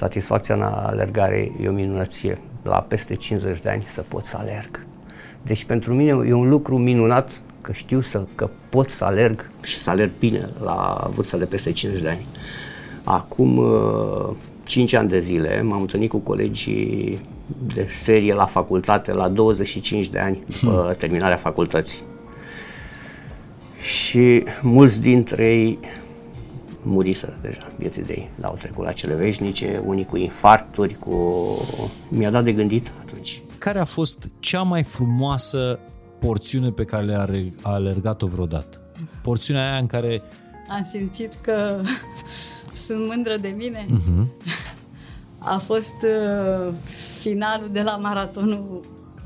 satisfacția în alergare e o minunăție. La peste 50 de ani să pot să alerg. Deci pentru mine e un lucru minunat că știu să, că pot să alerg și să alerg bine la vârsta de peste 50 de ani. Acum 5 uh, ani de zile m-am întâlnit cu colegii de serie la facultate la 25 de ani după hmm. terminarea facultății. Și mulți dintre ei muriseră deja vieții de ei, au trecut la cele veșnice, unii cu infarcturi, cu... mi-a dat de gândit atunci. Care a fost cea mai frumoasă porțiune pe care le-a alergat-o vreodată? Porțiunea aia în care... Am simțit că sunt mândră de mine. Uh-huh. A fost uh, finalul de la maratonul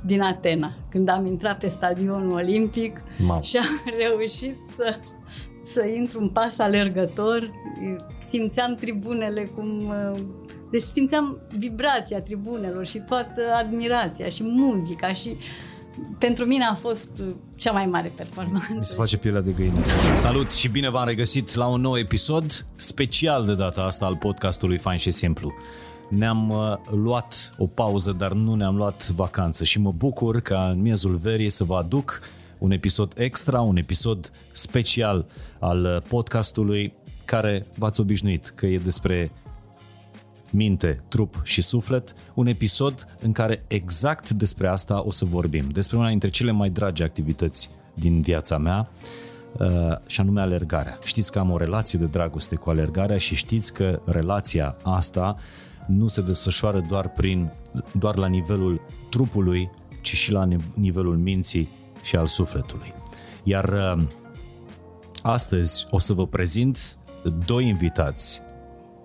din Atena, când am intrat pe stadionul olimpic Mam. și am reușit să, să intru în pas alergător, simțeam tribunele cum... Uh, deci simțeam vibrația tribunelor și toată admirația și muzica și pentru mine a fost cea mai mare performanță. Mi se face pielea de găină. Salut și bine v-am regăsit la un nou episod special de data asta al podcastului Fain și Simplu ne-am uh, luat o pauză, dar nu ne-am luat vacanță și mă bucur ca în miezul verii să vă aduc un episod extra, un episod special al uh, podcastului care v-ați obișnuit că e despre minte, trup și suflet, un episod în care exact despre asta o să vorbim, despre una dintre cele mai dragi activități din viața mea, uh, și anume alergarea. Știți că am o relație de dragoste cu alergarea și știți că relația asta nu se desfășoară doar, prin, doar la nivelul trupului, ci și la nivelul minții și al sufletului. Iar uh, astăzi o să vă prezint doi invitați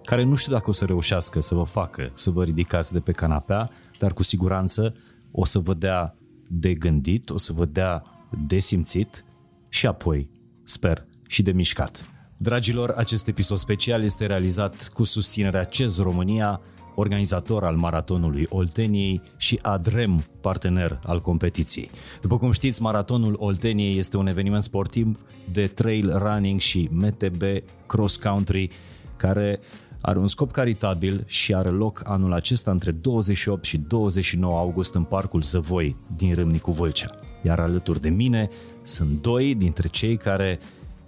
care nu știu dacă o să reușească să vă facă să vă ridicați de pe canapea, dar cu siguranță o să vă dea de gândit, o să vă dea de simțit și apoi, sper, și de mișcat. Dragilor, acest episod special este realizat cu susținerea CEZ România, organizator al maratonului Olteniei și Adrem, partener al competiției. După cum știți, maratonul Olteniei este un eveniment sportiv de trail running și MTB cross country care are un scop caritabil și are loc anul acesta între 28 și 29 august în Parcul Zăvoi din Râmnicu Vâlcea. Iar alături de mine sunt doi dintre cei care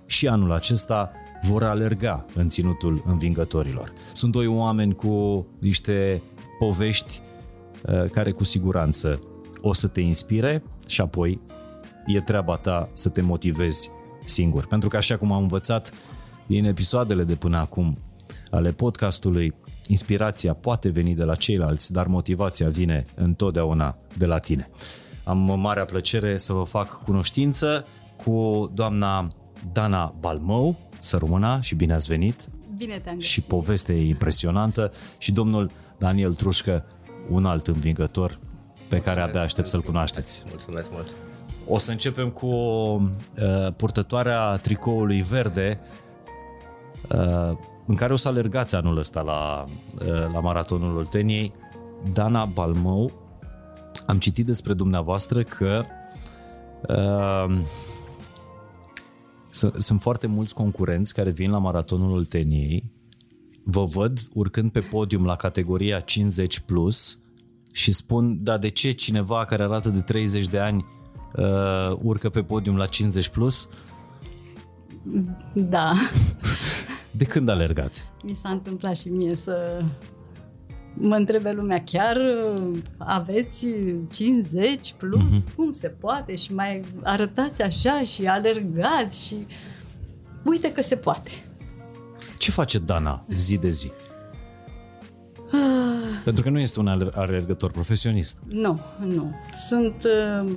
și anul acesta vor alerga în ținutul învingătorilor. Sunt doi oameni cu niște povești uh, care cu siguranță o să te inspire și apoi e treaba ta să te motivezi singur. Pentru că așa cum am învățat din episoadele de până acum ale podcastului, inspirația poate veni de la ceilalți, dar motivația vine întotdeauna de la tine. Am marea plăcere să vă fac cunoștință cu doamna Dana Balmău, să rămână și bine ați venit. Bine te-am găsit. Și poveste impresionantă și domnul Daniel Trușcă, un alt învingător pe mulțumesc, care abia aștept să-l cunoașteți. Mulțumesc mult! O să începem cu uh, purtătoarea tricoului verde uh, în care o să alergați anul ăsta la, uh, la Maratonul Olteniei. Dana Balmău, am citit despre dumneavoastră că uh, sunt foarte mulți concurenți care vin la maratonul Olteniei, vă văd urcând pe podium la categoria 50 plus și spun, da, de ce cineva care arată de 30 de ani uh, urcă pe podium la 50 plus? Da. De când alergați? Mi s-a întâmplat și mie să mă întrebe lumea, chiar aveți 50 plus? Uh-huh. Cum se poate? Și mai arătați așa și alergați și uite că se poate. Ce face Dana zi de zi? Ah. Pentru că nu este un alergător profesionist. Nu, nu. Sunt uh,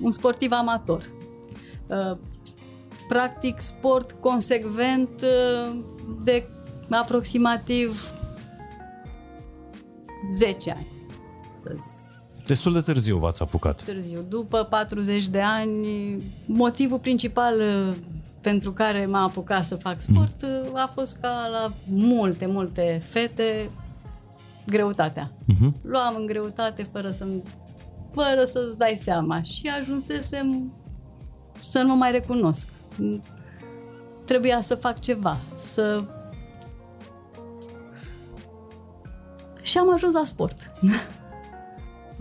un sportiv amator. Uh, practic sport consecvent uh, de aproximativ 10 ani, să zic. Destul de târziu v-ați apucat. Târziu. După 40 de ani, motivul principal uh, pentru care m-am apucat să fac sport mm. a fost ca la multe, multe fete, greutatea. Mm-hmm. Luam în greutate fără să fără să-ți dai seama și ajunsesem să nu mă mai recunosc. Trebuia să fac ceva, să și am ajuns la sport.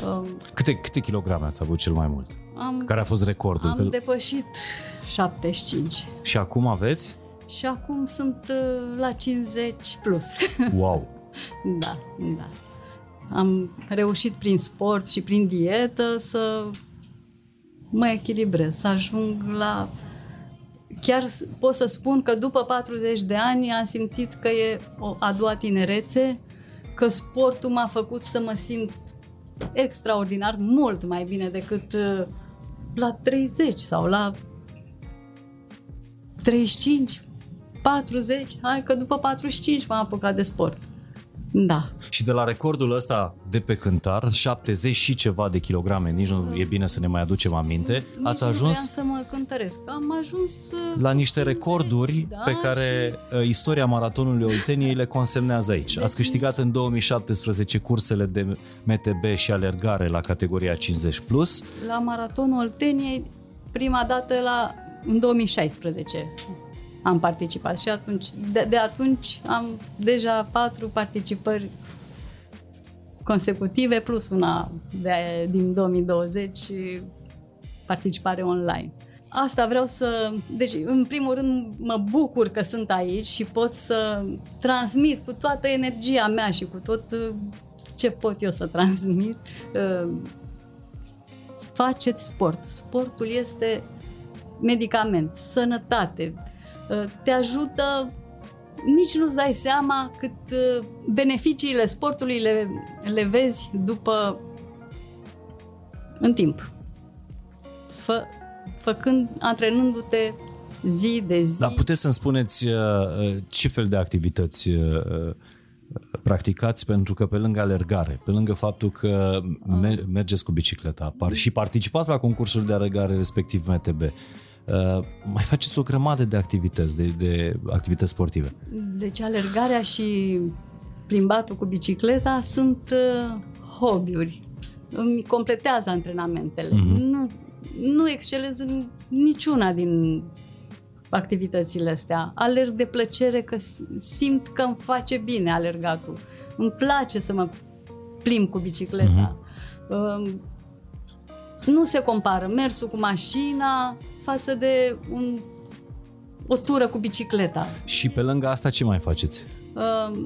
Um, câte, câte kilograme ați avut cel mai mult? Am, Care a fost recordul? Am depășit 75. Și acum aveți? Și acum sunt uh, la 50 plus. Wow! da, da. Am reușit prin sport și prin dietă să mă echilibrez, să ajung la... Chiar pot să spun că după 40 de ani am simțit că e o a doua tinerețe, că sportul m-a făcut să mă simt extraordinar, mult mai bine decât uh, la 30 sau la 35, 40, hai că după 45 m-am apucat de sport. Da. Și de la recordul ăsta de pe cântar, 70 și ceva de kilograme, nici nu e bine să ne mai aducem aminte, nici ați ajuns să mă cântăresc. Am ajuns uh, la niște recorduri da, pe care și... Uh, istoria maratonului Olteniei le consemnează aici. Deci... Ați câștigat în 2017 cursele de MTB și alergare la categoria 50+. Plus. La maratonul Olteniei prima dată la în 2016 am participat și atunci, de, de atunci am deja patru participări consecutive plus una de, din 2020 participare online. Asta vreau să... Deci, în primul rând, mă bucur că sunt aici și pot să transmit cu toată energia mea și cu tot uh, ce pot eu să transmit. Uh, faceți sport. Sportul este medicament, sănătate, Uh, te ajută nici nu-ți dai seama cât uh, beneficiile sportului le, le vezi după în timp. Fă, făcând, antrenându-te zi de zi. Dar puteți să-mi spuneți uh, ce fel de activități practicați pentru că pe lângă alergare, pe lângă faptul că mergeți cu bicicleta și participați la concursul de alergare respectiv MTB, Uh, mai faceți o grămadă de activități, de, de activități sportive. Deci alergarea și plimbatul cu bicicleta sunt uh, hobby-uri. Îmi completează antrenamentele. Mm-hmm. Nu, nu excelez în niciuna din activitățile astea. Alerg de plăcere că simt că îmi face bine alergatul. Îmi place să mă plimb cu bicicleta. Mm-hmm. Uh, nu se compară mersul cu mașina față de un, o tură cu bicicleta. Și pe lângă asta ce mai faceți? Uh,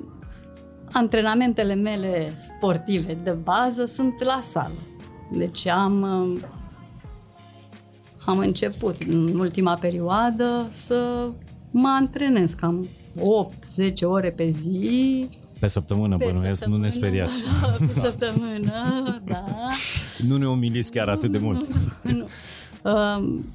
antrenamentele mele sportive de bază sunt la sală. Deci am, uh, am început în ultima perioadă să mă antrenez cam 8-10 ore pe zi. Pe săptămână, pe bănuiesc, săptămână, nu ne speriați. Pe săptămână, da. Nu ne umiliți chiar atât de mult. nu. Um,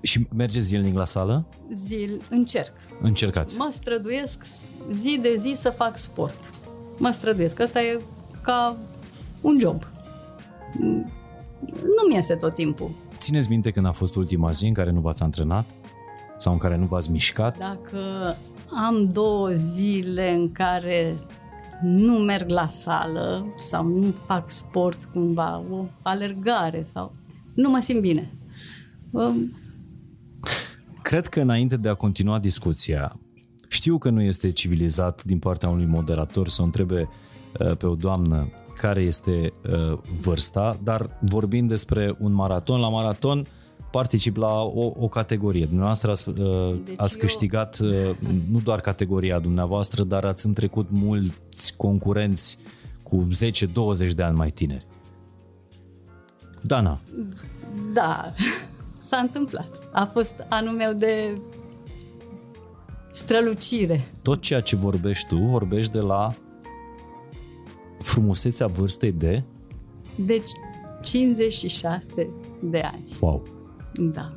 și mergeți zilnic la sală? Zil, încerc. Încercați. Mă străduiesc zi de zi să fac sport. Mă străduiesc. Asta e ca un job. Nu mi iese tot timpul. Țineți minte când a fost ultima zi în care nu v-ați antrenat? Sau în care nu v-ați mișcat? Dacă am două zile în care nu merg la sală sau nu fac sport cumva, o alergare sau... Nu mă simt bine. Cred că înainte de a continua discuția, știu că nu este civilizat din partea unui moderator să o întrebe uh, pe o doamnă care este uh, vârsta, dar vorbind despre un maraton, la maraton particip la o, o categorie. Dumneavoastră ați, uh, deci ați eu... câștigat nu doar categoria dumneavoastră, dar ați întrecut mulți concurenți cu 10-20 de ani mai tineri. Dana. Da s-a întâmplat. A fost anul meu de strălucire. Tot ceea ce vorbești tu, vorbești de la frumusețea vârstei de? Deci 56 de ani. Wow! Da.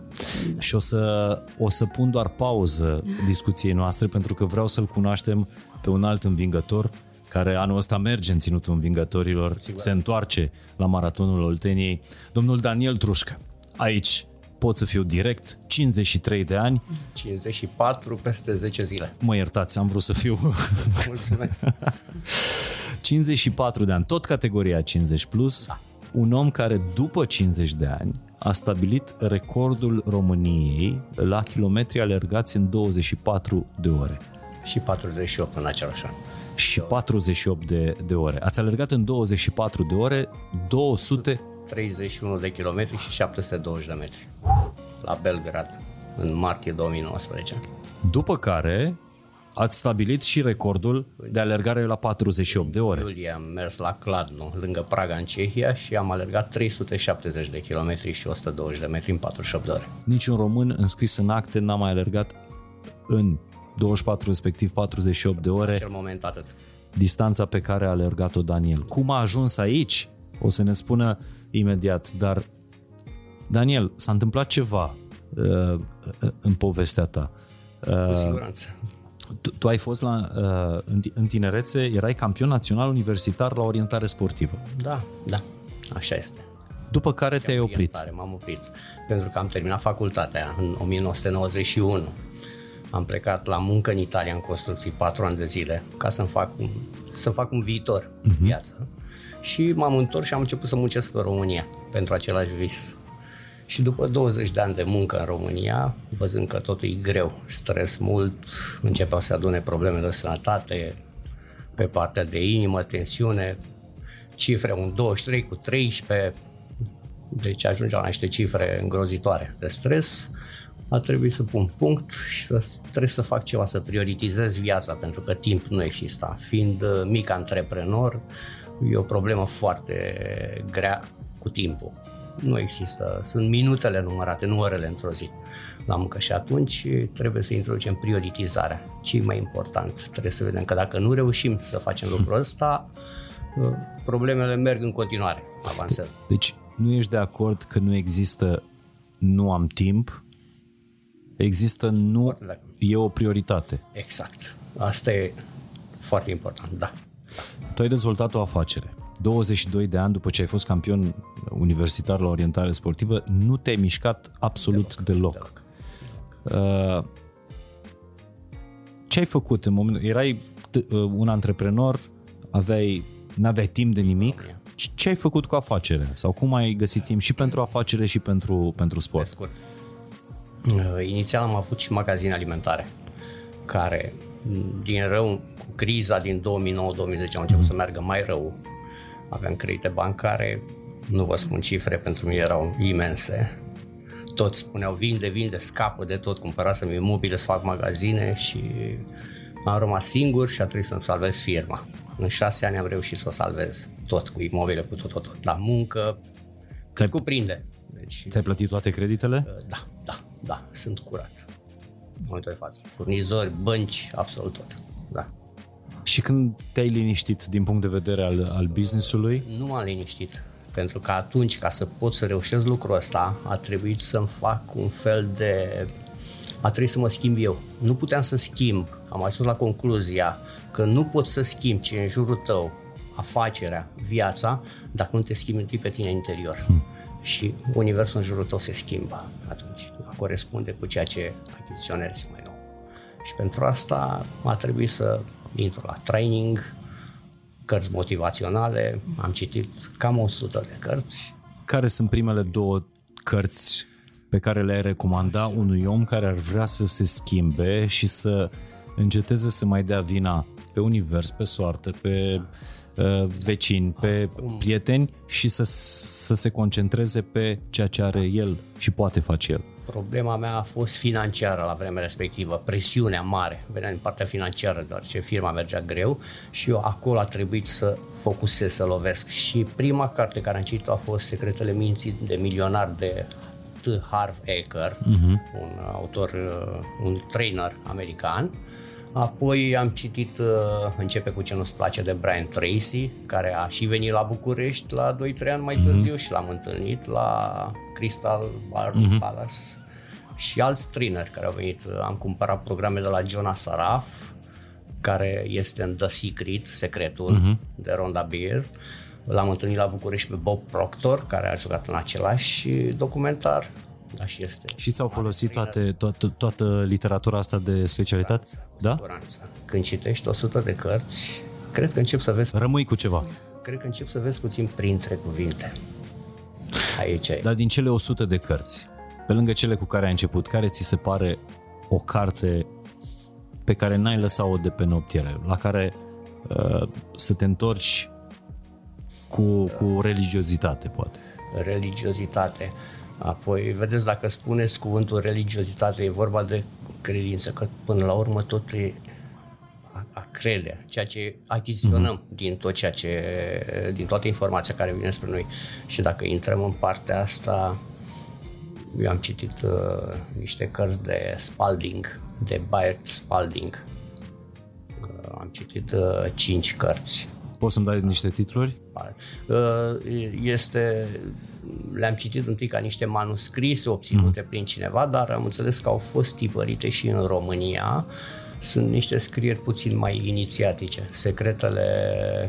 da. Și o să, o să pun doar pauză discuției noastre pentru că vreau să-l cunoaștem pe un alt învingător care anul ăsta merge în ținutul învingătorilor, Sigur. se întoarce la maratonul Olteniei, domnul Daniel Trușcă. Aici, pot să fiu direct, 53 de ani. 54 peste 10 zile. Mă iertați, am vrut să fiu... Mulțumesc. 54 de ani, tot categoria 50+, plus, da. un om care după 50 de ani a stabilit recordul României la kilometri alergați în 24 de ore. Și 48 în același an. și 48 de, de ore. Ați alergat în 24 de ore 200 31 de kilometri și 720 de metri la Belgrad în martie 2019. După care ați stabilit și recordul de alergare la 48 de ore. Iulie am mers la Kladno, lângă Praga, în Cehia și am alergat 370 de kilometri și 120 de metri în 48 de ore. Niciun român înscris în acte n-a mai alergat în 24, respectiv 48 de ore. În acel moment atât. Distanța pe care a alergat-o Daniel. Cum a ajuns aici? O să ne spună imediat, dar Daniel, s-a întâmplat ceva uh, în povestea ta. Uh, Cu siguranță. Tu, tu ai fost la, uh, în, în tinerețe, erai campion național universitar la orientare sportivă. Da, da, așa este. După care te-ai oprit. M-am oprit pentru că am terminat facultatea în 1991. Am plecat la muncă în Italia în construcții patru ani de zile ca să-mi fac un, să fac un viitor uh-huh. în mhm. viață. Și m-am întors și am început să muncesc în România pentru același vis. Și după 20 de ani de muncă în România, văzând că totul e greu, stres mult, începeau să adune probleme de sănătate, pe partea de inimă, tensiune, cifre un 23 cu 13, deci ajungeau la niște cifre îngrozitoare de stres, a trebuit să pun punct și să, trebuie să fac ceva, să prioritizez viața, pentru că timp nu exista. Fiind uh, mic antreprenor, e o problemă foarte grea cu timpul. Nu există, sunt minutele numărate, nu orele într-o zi la muncă și atunci trebuie să introducem prioritizarea. Ce e mai important? Trebuie să vedem că dacă nu reușim să facem lucrul ăsta, uh, problemele merg în continuare, avansează. Deci nu ești de acord că nu există nu am timp, există nu e o prioritate. Exact. Asta e foarte important, da. Tu ai dezvoltat o afacere. 22 de ani după ce ai fost campion universitar la orientare sportivă, nu te-ai mișcat absolut deloc. deloc. deloc. Uh, ce ai făcut în momentul... Erai uh, un antreprenor, aveai, n-aveai timp de nimic. Ce ai făcut cu afacerea? Sau cum ai găsit timp și pentru afacere și pentru, pentru sport? Uh, inițial am avut și magazine alimentare care din rău, cu criza din 2009-2010 au început să meargă mai rău. Aveam credite bancare, nu vă spun cifre, pentru mine erau imense. Toți spuneau vinde, vinde, scapă de tot, cumpărasem imobile, să fac magazine și am rămas singur și a trebuit să-mi salvez firma. În șase ani am reușit să o salvez tot cu imobile, cu tot, tot, tot. La muncă, cât cuprinde. Deci, Ți-ai plătit toate creditele? Da, da, da, sunt curat momentul de față. Furnizori, bănci, absolut tot. Da. Și când te-ai liniștit din punct de vedere al, al business-ului? Nu m-am liniștit. Pentru că atunci, ca să pot să reușesc lucrul ăsta, a trebuit să-mi fac un fel de... A trebuit să mă schimb eu. Nu puteam să schimb. Am ajuns la concluzia că nu poți să schimbi ce în jurul tău, afacerea, viața, dacă nu te schimbi pe tine interior. Hmm. Și universul în jurul tău se schimbă atunci. Va corespunde cu ceea ce achiziționezi mai nou. Și pentru asta a trebuit să intru la training, cărți motivaționale, am citit cam 100 de cărți. Care sunt primele două cărți pe care le-ai recomanda unui om care ar vrea să se schimbe și să înceteze să mai dea vina pe univers, pe soartă, pe uh, vecini, pe prieteni și să, să se concentreze pe ceea ce are el și poate face el? Problema mea a fost financiară la vremea respectivă, presiunea mare venea din partea financiară, deoarece firma mergea greu și eu acolo a trebuit să focusez, să lovesc. Și prima carte care am citit-o a fost Secretele minții de milionar de T. Harv Eker, uh-huh. un autor, uh, un trainer american. Apoi am citit uh, Începe cu ce nu-ți place de Brian Tracy, care a și venit la București la 2-3 ani mai mhm. târziu uh-huh. și l-am întâlnit la Crystal uh-huh. Palace și alți traineri care au venit. Am cumpărat programe de la Jonas Saraf, care este în The Secret, secretul uh-huh. de Ronda Beer. L-am întâlnit la București pe Bob Proctor, care a jucat în același documentar. Da, și este. Și ți-au folosit toate, toată, toată literatura asta de specialitate? Da? Când citești 100 de cărți, cred că încep să vezi... Rămâi cu ceva. Cred că încep să vezi puțin printre cuvinte. Aici e. Dar din cele 100 de cărți, pe lângă cele cu care ai început, care ți se pare o carte pe care n-ai lăsat-o de pe noptiere, la care uh, să te întorci cu, cu religiozitate, poate. Religiozitate. Apoi, vedeți, dacă spuneți cuvântul religiozitate, e vorba de credință, că până la urmă tot e a, a crede, ceea ce achiziționăm mm-hmm. din tot ceea ce, din toată informația care vine spre noi. Și dacă intrăm în partea asta, eu am citit uh, niște cărți de Spalding, de Bayard Spalding. Uh, am citit uh, cinci cărți. Poți să-mi dai niște titluri? Uh, este, le-am citit întâi ca niște manuscrise obținute mm. prin cineva, dar am înțeles că au fost tipărite și în România. Sunt niște scrieri puțin mai inițiatice, secretele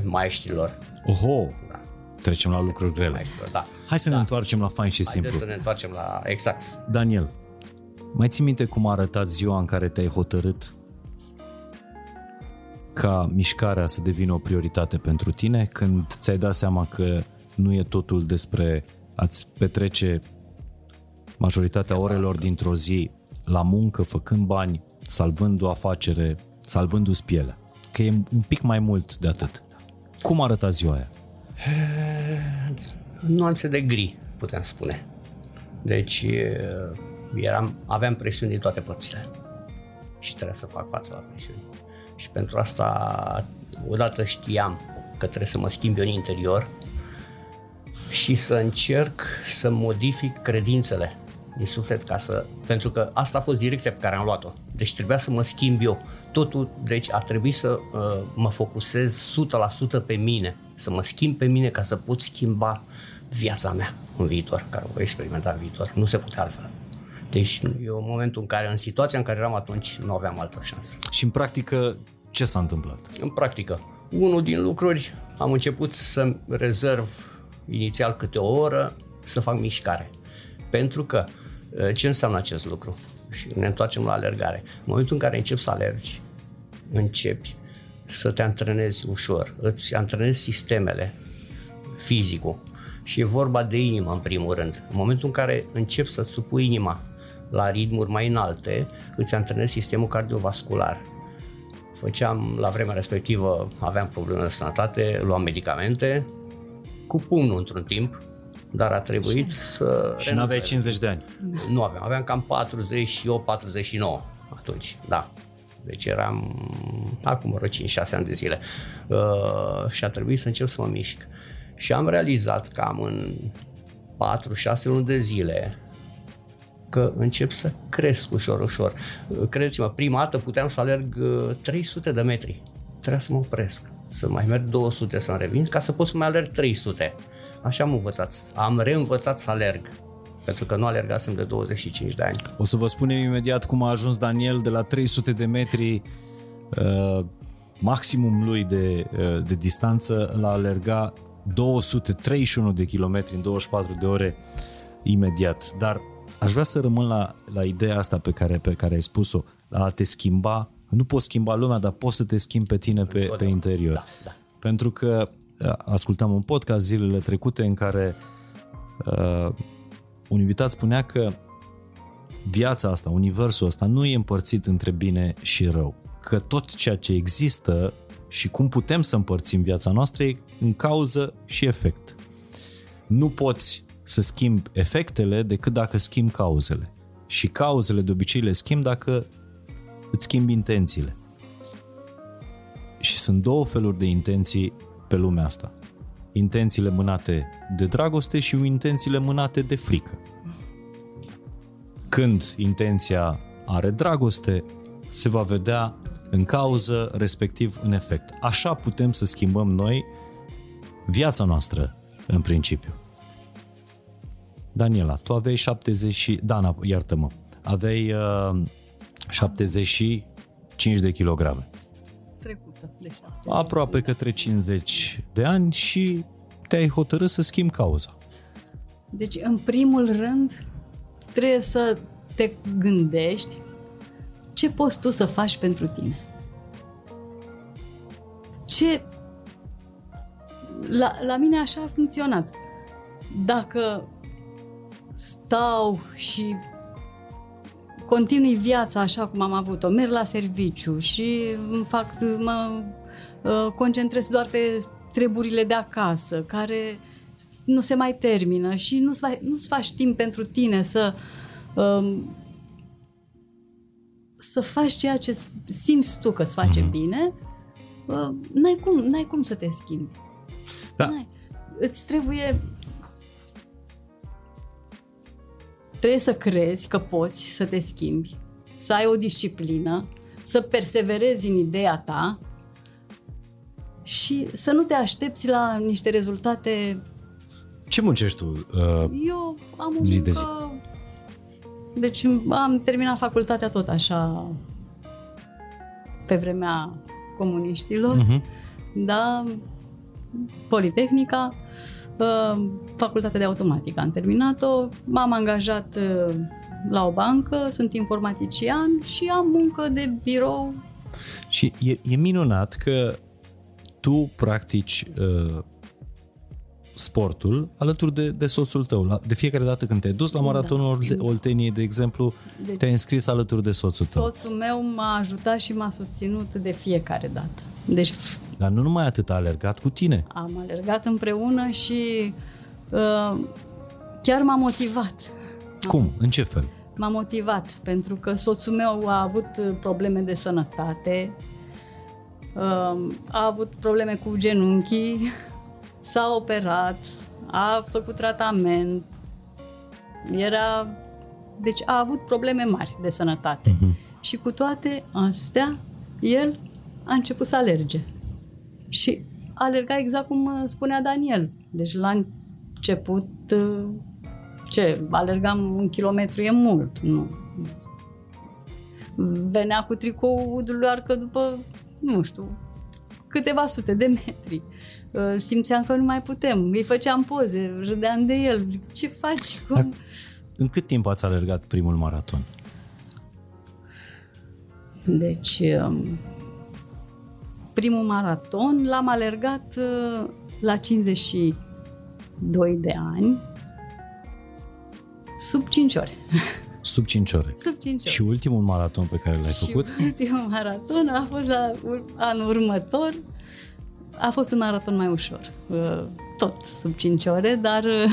maestrilor. Oho! Da. Trecem la lucruri grele. Da. Hai să da. ne întoarcem la fain și Haideți simplu. să ne întoarcem la... Exact. Daniel, mai ții minte cum a arătat ziua în care te-ai hotărât ca mișcarea să devină o prioritate pentru tine, când ți-ai dat seama că nu e totul despre a-ți petrece majoritatea orelor dintr-o zi la muncă, făcând bani, salvând o afacere, salvându-ți pielea. Că e un pic mai mult de atât. Cum arăta ziua aia? nuanțe de gri, putem spune. Deci eram, aveam presiuni din toate părțile și trebuia să fac față la presiuni. Și pentru asta odată știam că trebuie să mă schimb eu în interior și să încerc să modific credințele din suflet ca să, pentru că asta a fost direcția pe care am luat-o. Deci trebuia să mă schimb eu. Totul, deci a trebuit să uh, mă focusez 100% pe mine, să mă schimb pe mine ca să pot schimba viața mea în viitor, care o voi experimenta în viitor. Nu se putea altfel. Deci e un momentul în care, în situația în care eram atunci, nu aveam altă șansă. Și în practică, ce s-a întâmplat? În practică, unul din lucruri, am început să rezerv inițial câte o oră să fac mișcare. Pentru că, ce înseamnă acest lucru? Și ne întoarcem la alergare. În momentul în care începi să alergi, începi să te antrenezi ușor, îți antrenezi sistemele, fizicul, și e vorba de inimă în primul rând. În momentul în care începi să-ți supui inima la ritmuri mai înalte, îți antrenezi sistemul cardiovascular. Făceam, la vremea respectivă, aveam probleme de sănătate, luam medicamente, cu pumnul într-un timp, dar a trebuit și să... Și nu aveai 50 de ani? Nu aveam, aveam cam 48-49 atunci, da. Deci eram acum vreo 5-6 ani de zile uh, și a trebuit să încep să mă mișc. Și am realizat cam în 4-6 luni de zile că încep să cresc ușor, ușor. Credeți-mă, prima dată puteam să alerg 300 uh, de metri. Trebuia să mă opresc, să mai merg 200 să-mi revin, ca să pot să mai alerg 300. Așa am învățat. Am reînvățat să alerg pentru că nu alergasem de 25 de ani. O să vă spunem imediat cum a ajuns Daniel de la 300 de metri uh, maximum lui de, uh, de distanță la alerga 231 de kilometri în 24 de ore imediat. Dar aș vrea să rămân la, la ideea asta pe care, pe care ai spus-o, la a te schimba. Nu poți schimba lumea, dar poți să te schimbi pe tine pe, pe interior. Da, da. Pentru că ascultam un podcast zilele trecute în care uh, un invitat spunea că viața asta, universul ăsta nu e împărțit între bine și rău. Că tot ceea ce există și cum putem să împărțim viața noastră e în cauză și efect. Nu poți să schimbi efectele decât dacă schimbi cauzele. Și cauzele de obicei le schimbi dacă îți schimbi intențiile. Și sunt două feluri de intenții pe lumea asta. Intențiile mânate de dragoste și intențiile mânate de frică. Când intenția are dragoste, se va vedea în cauză, respectiv în efect. Așa putem să schimbăm noi viața noastră, în principiu. Daniela, tu aveai 70 și... Dana, iartă-mă. Aveai uh, 75 de kilograme. Trecută de Aproape către 50 de ani și te-ai hotărât să schimbi cauza. Deci, în primul rând, trebuie să te gândești ce poți tu să faci pentru tine? Ce... La, la mine așa a funcționat. Dacă stau și continui viața așa cum am avut-o, merg la serviciu și îmi fac, mă uh, concentrezi doar pe treburile de acasă, care nu se mai termină și nu-ți, vai, nu-ți faci timp pentru tine să um, să faci ceea ce simți tu că îți face mm-hmm. bine, uh, n-ai, cum, n-ai cum să te schimbi. Da. N-ai. Îți trebuie trebuie să crezi că poți să te schimbi, să ai o disciplină, să perseverezi în ideea ta și să nu te aștepți la niște rezultate. Ce muncești tu? Uh, Eu am o zi muncă... de zi. Deci am terminat facultatea tot așa pe vremea comuniștilor, uh-huh. da, Politehnica, uh, facultatea de automatică am terminat-o, m-am angajat uh, la o bancă, sunt informatician și am muncă de birou. Și e, e minunat că tu practici uh, sportul alături de, de soțul tău. La, de fiecare dată când te-ai dus la da. maratonul da. Olteniei, de exemplu, deci, te-ai înscris alături de soțul tău. Soțul meu m-a ajutat și m-a susținut de fiecare dată. Deci, Dar nu numai atât, a alergat cu tine. Am alergat împreună și uh, chiar m-a motivat. Cum? În ce fel? M-a motivat pentru că soțul meu a avut probleme de sănătate, uh, a avut probleme cu genunchii, s-a operat, a făcut tratament, era... Deci a avut probleme mari de sănătate. Uh-huh. Și cu toate astea, el a început să alerge. Și alerga exact cum spunea Daniel. Deci la început, ce, alergam un kilometru e mult, nu. Venea cu tricoul doar că după, nu știu, câteva sute de metri. Uh, simțeam că nu mai putem. Îi făceam poze, râdeam de el. Ce faci? Cum? În cât timp ați alergat primul maraton? Deci, um, primul maraton l-am alergat uh, la 52 de ani, sub 5 ore. Sub 5 ore. Sub 5 ore. Și ultimul maraton pe care l-ai și făcut? ultimul maraton a fost la anul următor. A fost un maraton mai ușor. Uh, tot sub 5 ore, dar uh,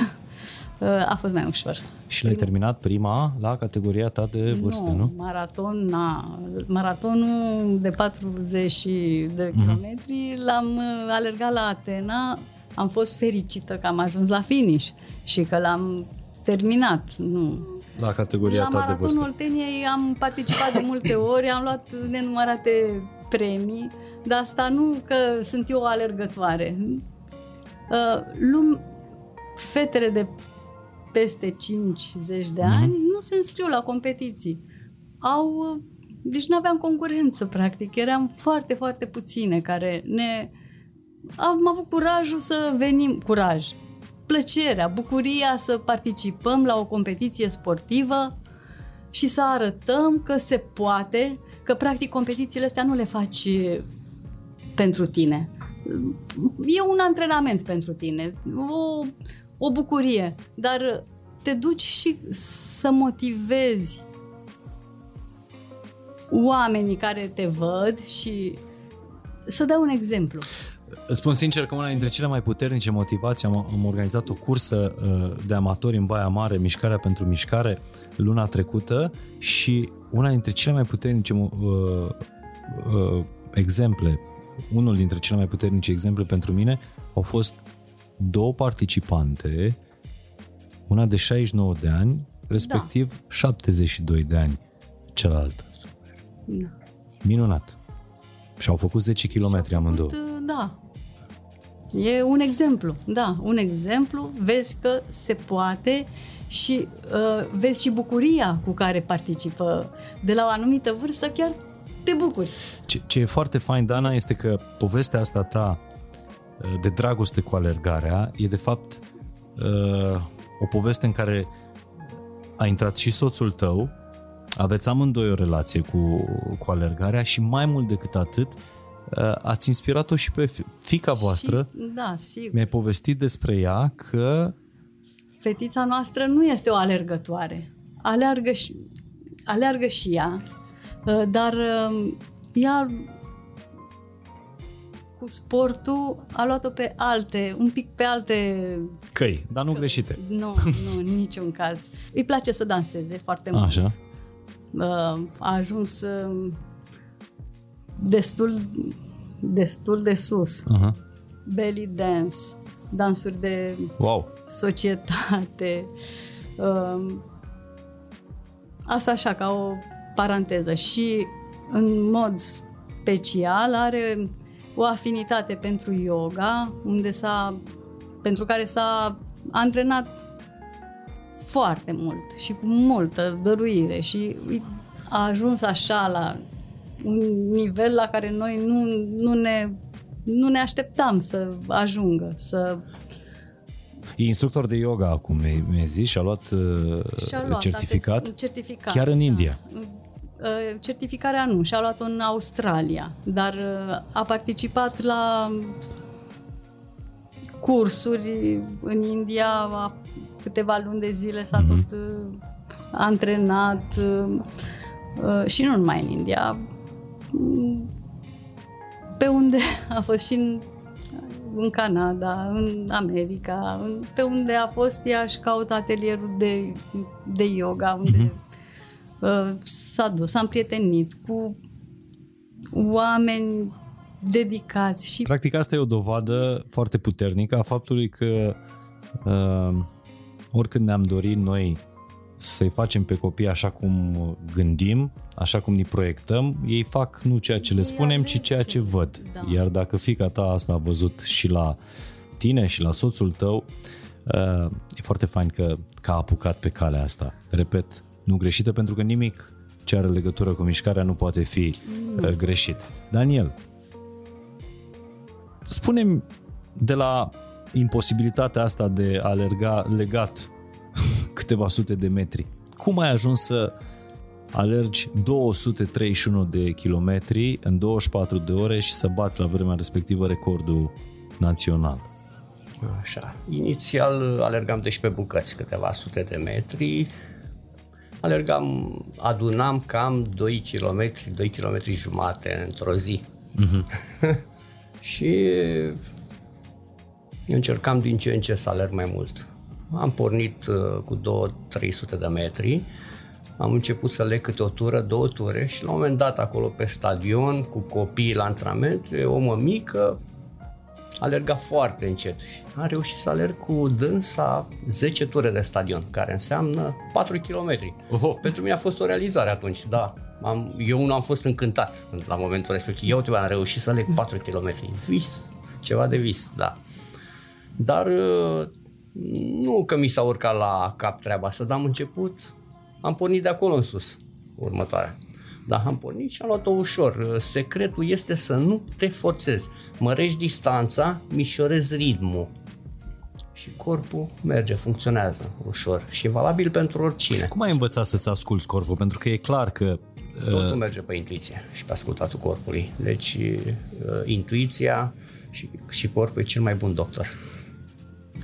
a fost mai ușor. Și l-ai terminat prima la categoria ta de vârstă, nu? nu? Maraton, na. Maratonul de 40 de mm-hmm. kilometri l-am uh, alergat la Atena. Am fost fericită că am ajuns la finish și că l-am terminat. Nu. La categoria la ta de vârstă. La Olteniei am participat de multe ori, am luat nenumărate premii, dar asta nu că sunt eu o alergătoare. Uh, lum, fetele de peste 50 de ani mm-hmm. nu se înscriu la competiții. Au, deci nu aveam concurență, practic. Eram foarte, foarte puține care ne... Am avut curajul să venim, curaj, plăcerea, bucuria să participăm la o competiție sportivă și să arătăm că se poate, că practic competițiile astea nu le faci pentru tine. E un antrenament pentru tine, o o bucurie, dar te duci și să motivezi oamenii care te văd și să dau un exemplu. Îți spun sincer că una dintre cele mai puternice motivații am, am organizat o cursă uh, de amatori în Baia Mare, Mișcarea pentru Mișcare, luna trecută și una dintre cele mai puternice uh, uh, exemple, unul dintre cele mai puternice exemple pentru mine au fost două participante, una de 69 de ani, respectiv da. 72 de ani cealaltă. Da. Minunat. Și au făcut 10 km amândouă. Da. E un exemplu, da, un exemplu, vezi că se poate și uh, vezi și bucuria cu care participă de la o anumită vârstă, chiar te bucuri. Ce, ce e foarte fain, Dana, este că povestea asta ta de dragoste cu alergarea e de fapt uh, o poveste în care a intrat și soțul tău, aveți amândoi o relație cu, cu alergarea și mai mult decât atât uh, ați inspirat-o și pe fica voastră. Și, da, sigur. Mi-ai povestit despre ea că... Fetița noastră nu este o alergătoare. Aleargă și, aleargă și ea, uh, dar ea cu sportul a luat-o pe alte, un pic pe alte... Căi, dar nu greșite. Nu, nu, în niciun caz. Îi place să danseze foarte mult. Așa. Uh, a ajuns uh, destul, destul de sus. Aha. Belly dance, dansuri de Wow. societate. Uh, Asta așa, ca o paranteză. Și în mod special are o afinitate pentru yoga, unde s-a, pentru care s-a antrenat foarte mult și cu multă dăruire și a ajuns așa la un nivel la care noi nu, nu, ne, nu ne așteptam să ajungă, să E instructor de yoga acum, mi- mi-ai zis, și a luat, uh, și-a luat certificat, atest- certificat chiar în da. India. Uh, Certificarea nu, și-a luat-o în Australia, dar uh, a participat la cursuri în India, a câteva luni de zile s-a Mhm. tot uh, antrenat uh, uh, și nu numai în India, mm, pe unde a fost și în, în Canada, în America, în, pe unde a fost ea și caută atelierul de, de yoga, unde uh, s-a dus, s-a împrietenit cu oameni dedicați și Practic asta e o dovadă foarte puternică a faptului că uh, oricând ne-am dorit noi să-i facem pe copii așa cum gândim, așa cum ne proiectăm, ei fac nu ceea ce le Ei spunem, ci aleg ceea ce- ce văd. da. Iar dacă fica ta asta a văzut și la tine și la soțul tău, uh, e foarte fain că, că a apucat pe calea asta. Repet, nu greșită pentru că nimic ce are legătură cu mișcarea nu poate fi uh, greșit. Daniel, spune de la imposibilitatea asta de a alerga legat câteva sute de metri, cum ai ajuns să alergi 231 de kilometri în 24 de ore și să bați la vremea respectivă recordul național? Așa. Inițial uh, alergam deci pe bucăți, câteva sute de metri. Alergam, adunam cam 2 km, 2 km jumate într-o zi. și încercam din ce în ce să alerg mai mult. Am pornit uh, cu 2-300 de metri, am început să leg câte o tură, două ture și la un moment dat acolo pe stadion, cu copiii la antrenament, o mămică alerga foarte încet și am reușit să alerg cu dânsa 10 ture de stadion, care înseamnă 4 km. Oho. Pentru mine a fost o realizare atunci, da. Am, eu nu am fost încântat la momentul respectiv. Eu am reușit să leg 4 km. Vis, ceva de vis, da. Dar uh, nu că mi s-a urcat la cap treaba asta, dar am început, am pornit de acolo în sus, următoarea. Da, am pornit și am luat-o ușor. Secretul este să nu te forțezi. Mărești distanța, mișorezi ritmul. Și corpul merge, funcționează ușor și e valabil pentru oricine. Cum ai învățat să-ți asculți corpul? Pentru că e clar că Totul merge pe intuiție și pe ascultatul corpului. Deci uh, intuiția și, și corpul e cel mai bun doctor.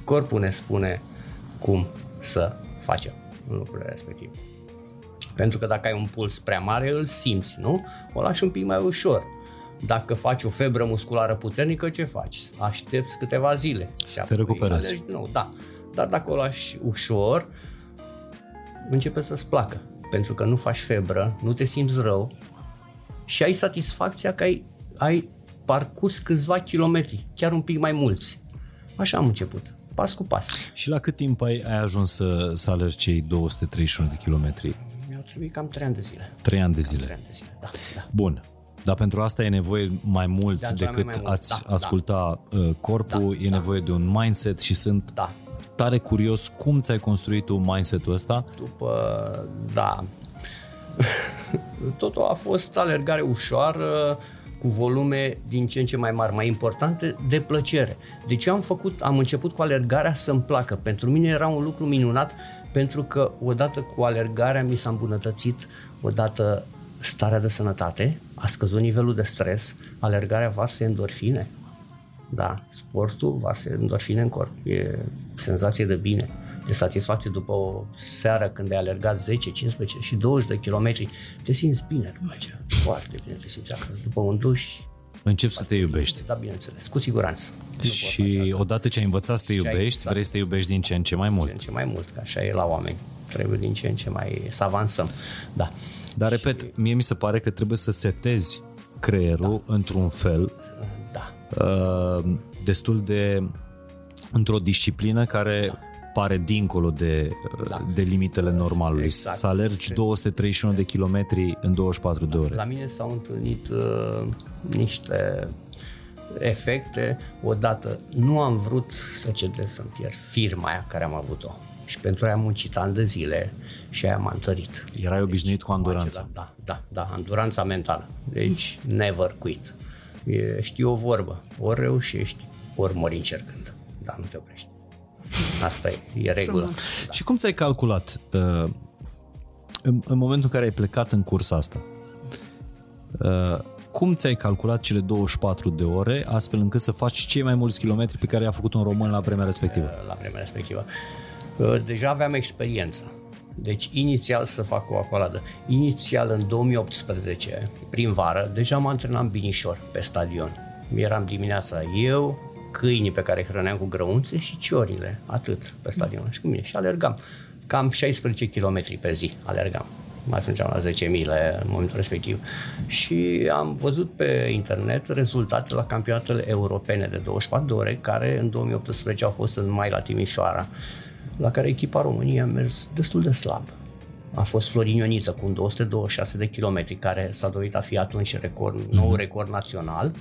Corpul ne spune cum să facem în lucrurile respective. Pentru că dacă ai un puls prea mare, îl simți, nu? O lași un pic mai ușor. Dacă faci o febră musculară puternică, ce faci? Aștepți câteva zile. Și apoi recuperezi. alergi din nou, da. Dar dacă o lași ușor, începe să-ți placă. Pentru că nu faci febră, nu te simți rău și ai satisfacția că ai, ai parcurs câțiva kilometri, chiar un pic mai mulți. Așa am început, pas cu pas. și la cât timp ai, ai ajuns să, să alergi cei 231 de kilometri? Mi-au trebuit cam 3 ani de zile. 3 ani de 3 zile. ani de zile, da, da. Bun. Dar pentru asta e nevoie mai mult De antrenament decât mai mult, ați da, asculta uh, corpul, Da, e da. nevoie de un mindset și sunt Da, tare curios cum ți-ai construit tu mindset-ul ăsta. după, da, totul a fost alergare ușoară, cu volume din ce în ce mai mari, mai importante, de plăcere. Deci eu am făcut, am început cu alergarea să-mi placă. Pentru mine era un lucru minunat, pentru că odată cu alergarea mi s-a îmbunătățit odată starea de sănătate, a scăzut nivelul de stres, alergarea varsă endorfine. Da, sportul varsă endorfine în corp. E senzație de bine, de satisfacție după o seară când ai alergat 10, 15 și 20 de kilometri. Te simți bine după aceea. Foarte bine te simți acasă. După un duș, Încep să te iubești. Da, bineînțeles, cu siguranță. Și odată ce ai învățat să te iubești, exact. vrei să te iubești din ce în ce mai mult. Din ce în ce mai mult, că așa e la oameni. Trebuie din ce în ce mai să avansăm. Da. Dar, repet, și... mie mi se pare că trebuie să setezi creierul da. într-un fel da. uh, destul de într-o disciplină care da pare dincolo de, da. de limitele normalului. Exact. Să alergi 231 de kilometri în 24 de ore. La mine s-au întâlnit uh, niște efecte. Odată nu am vrut să cedez să-mi pierd firma aia care am avut-o. Și pentru aia am muncit ani de zile și aia m-a întărit. Erai deci, obișnuit cu anduranța. Da, da, da, anduranța mentală. Deci, never quit. E, știi o vorbă, ori reușești, ori mori încercând. Da, nu te oprești. Asta e, e regulă. Da. Și cum ți-ai calculat uh, în, în momentul în care ai plecat în cursa asta? Uh, cum ți-ai calculat cele 24 de ore astfel încât să faci cei mai mulți kilometri pe care i-a făcut un român la vremea respectivă? La vremea respectivă. Uh, deja aveam experiență. Deci inițial să fac o acoladă. Inițial în 2018, prin vară, deja mă antrenam binișor pe stadion. Eram dimineața eu, câinii pe care îi hrăneam cu grăunțe și ciorile, atât pe stadion și cu mine. Și alergam. Cam 16 km pe zi alergam. Mai ajungeam la 10.000 în momentul respectiv. Și am văzut pe internet rezultate la campionatele europene de 24 de ore, care în 2018 au fost în mai la Timișoara, la care echipa României a mers destul de slab. A fost Florin Ioniță cu un 226 de kilometri, care s-a dovedit a fi atunci record, nou mhm. record național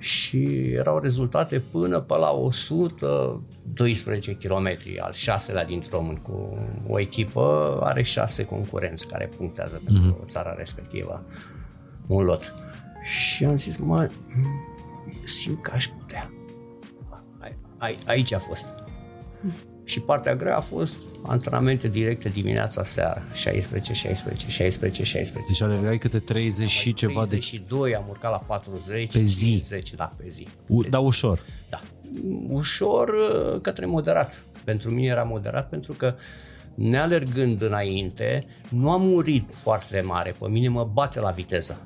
și erau rezultate până pe la 112 km, al șaselea din român, cu o echipă are șase concurenți care punctează mm-hmm. pentru țara respectivă, un lot. Și am zis, mă, simt că aș putea. aici a fost. Și partea grea a fost antrenamente directe dimineața, seara, 16, 16, 16, 16. Deci alergai câte 30 și ceva de... 32, am urcat la 40, pe zi. 50, da, pe zi. U- da, ușor. Da. Ușor uh, către moderat. Pentru mine era moderat pentru că nealergând înainte, nu am murit foarte mare. Pe mine mă bate la viteză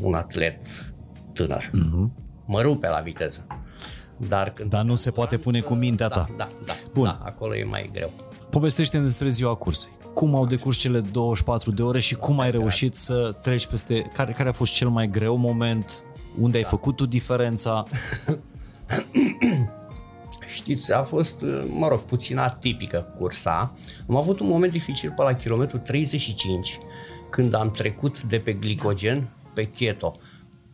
un atlet tânăr. Uh-huh. Mă rupe la viteză. Dar, când Dar nu se poate pune cu mintea da, ta. Da, da, Bun. da, acolo e mai greu. Povestește-ne despre ziua cursei. Cum au decurs cele 24 de ore și cum ai reușit să treci peste... Care, care a fost cel mai greu moment? Unde ai da. făcut tu diferența? Știți, a fost, mă rog, puțin atipică cursa. Am avut un moment dificil pe la kilometru 35, când am trecut de pe glicogen pe keto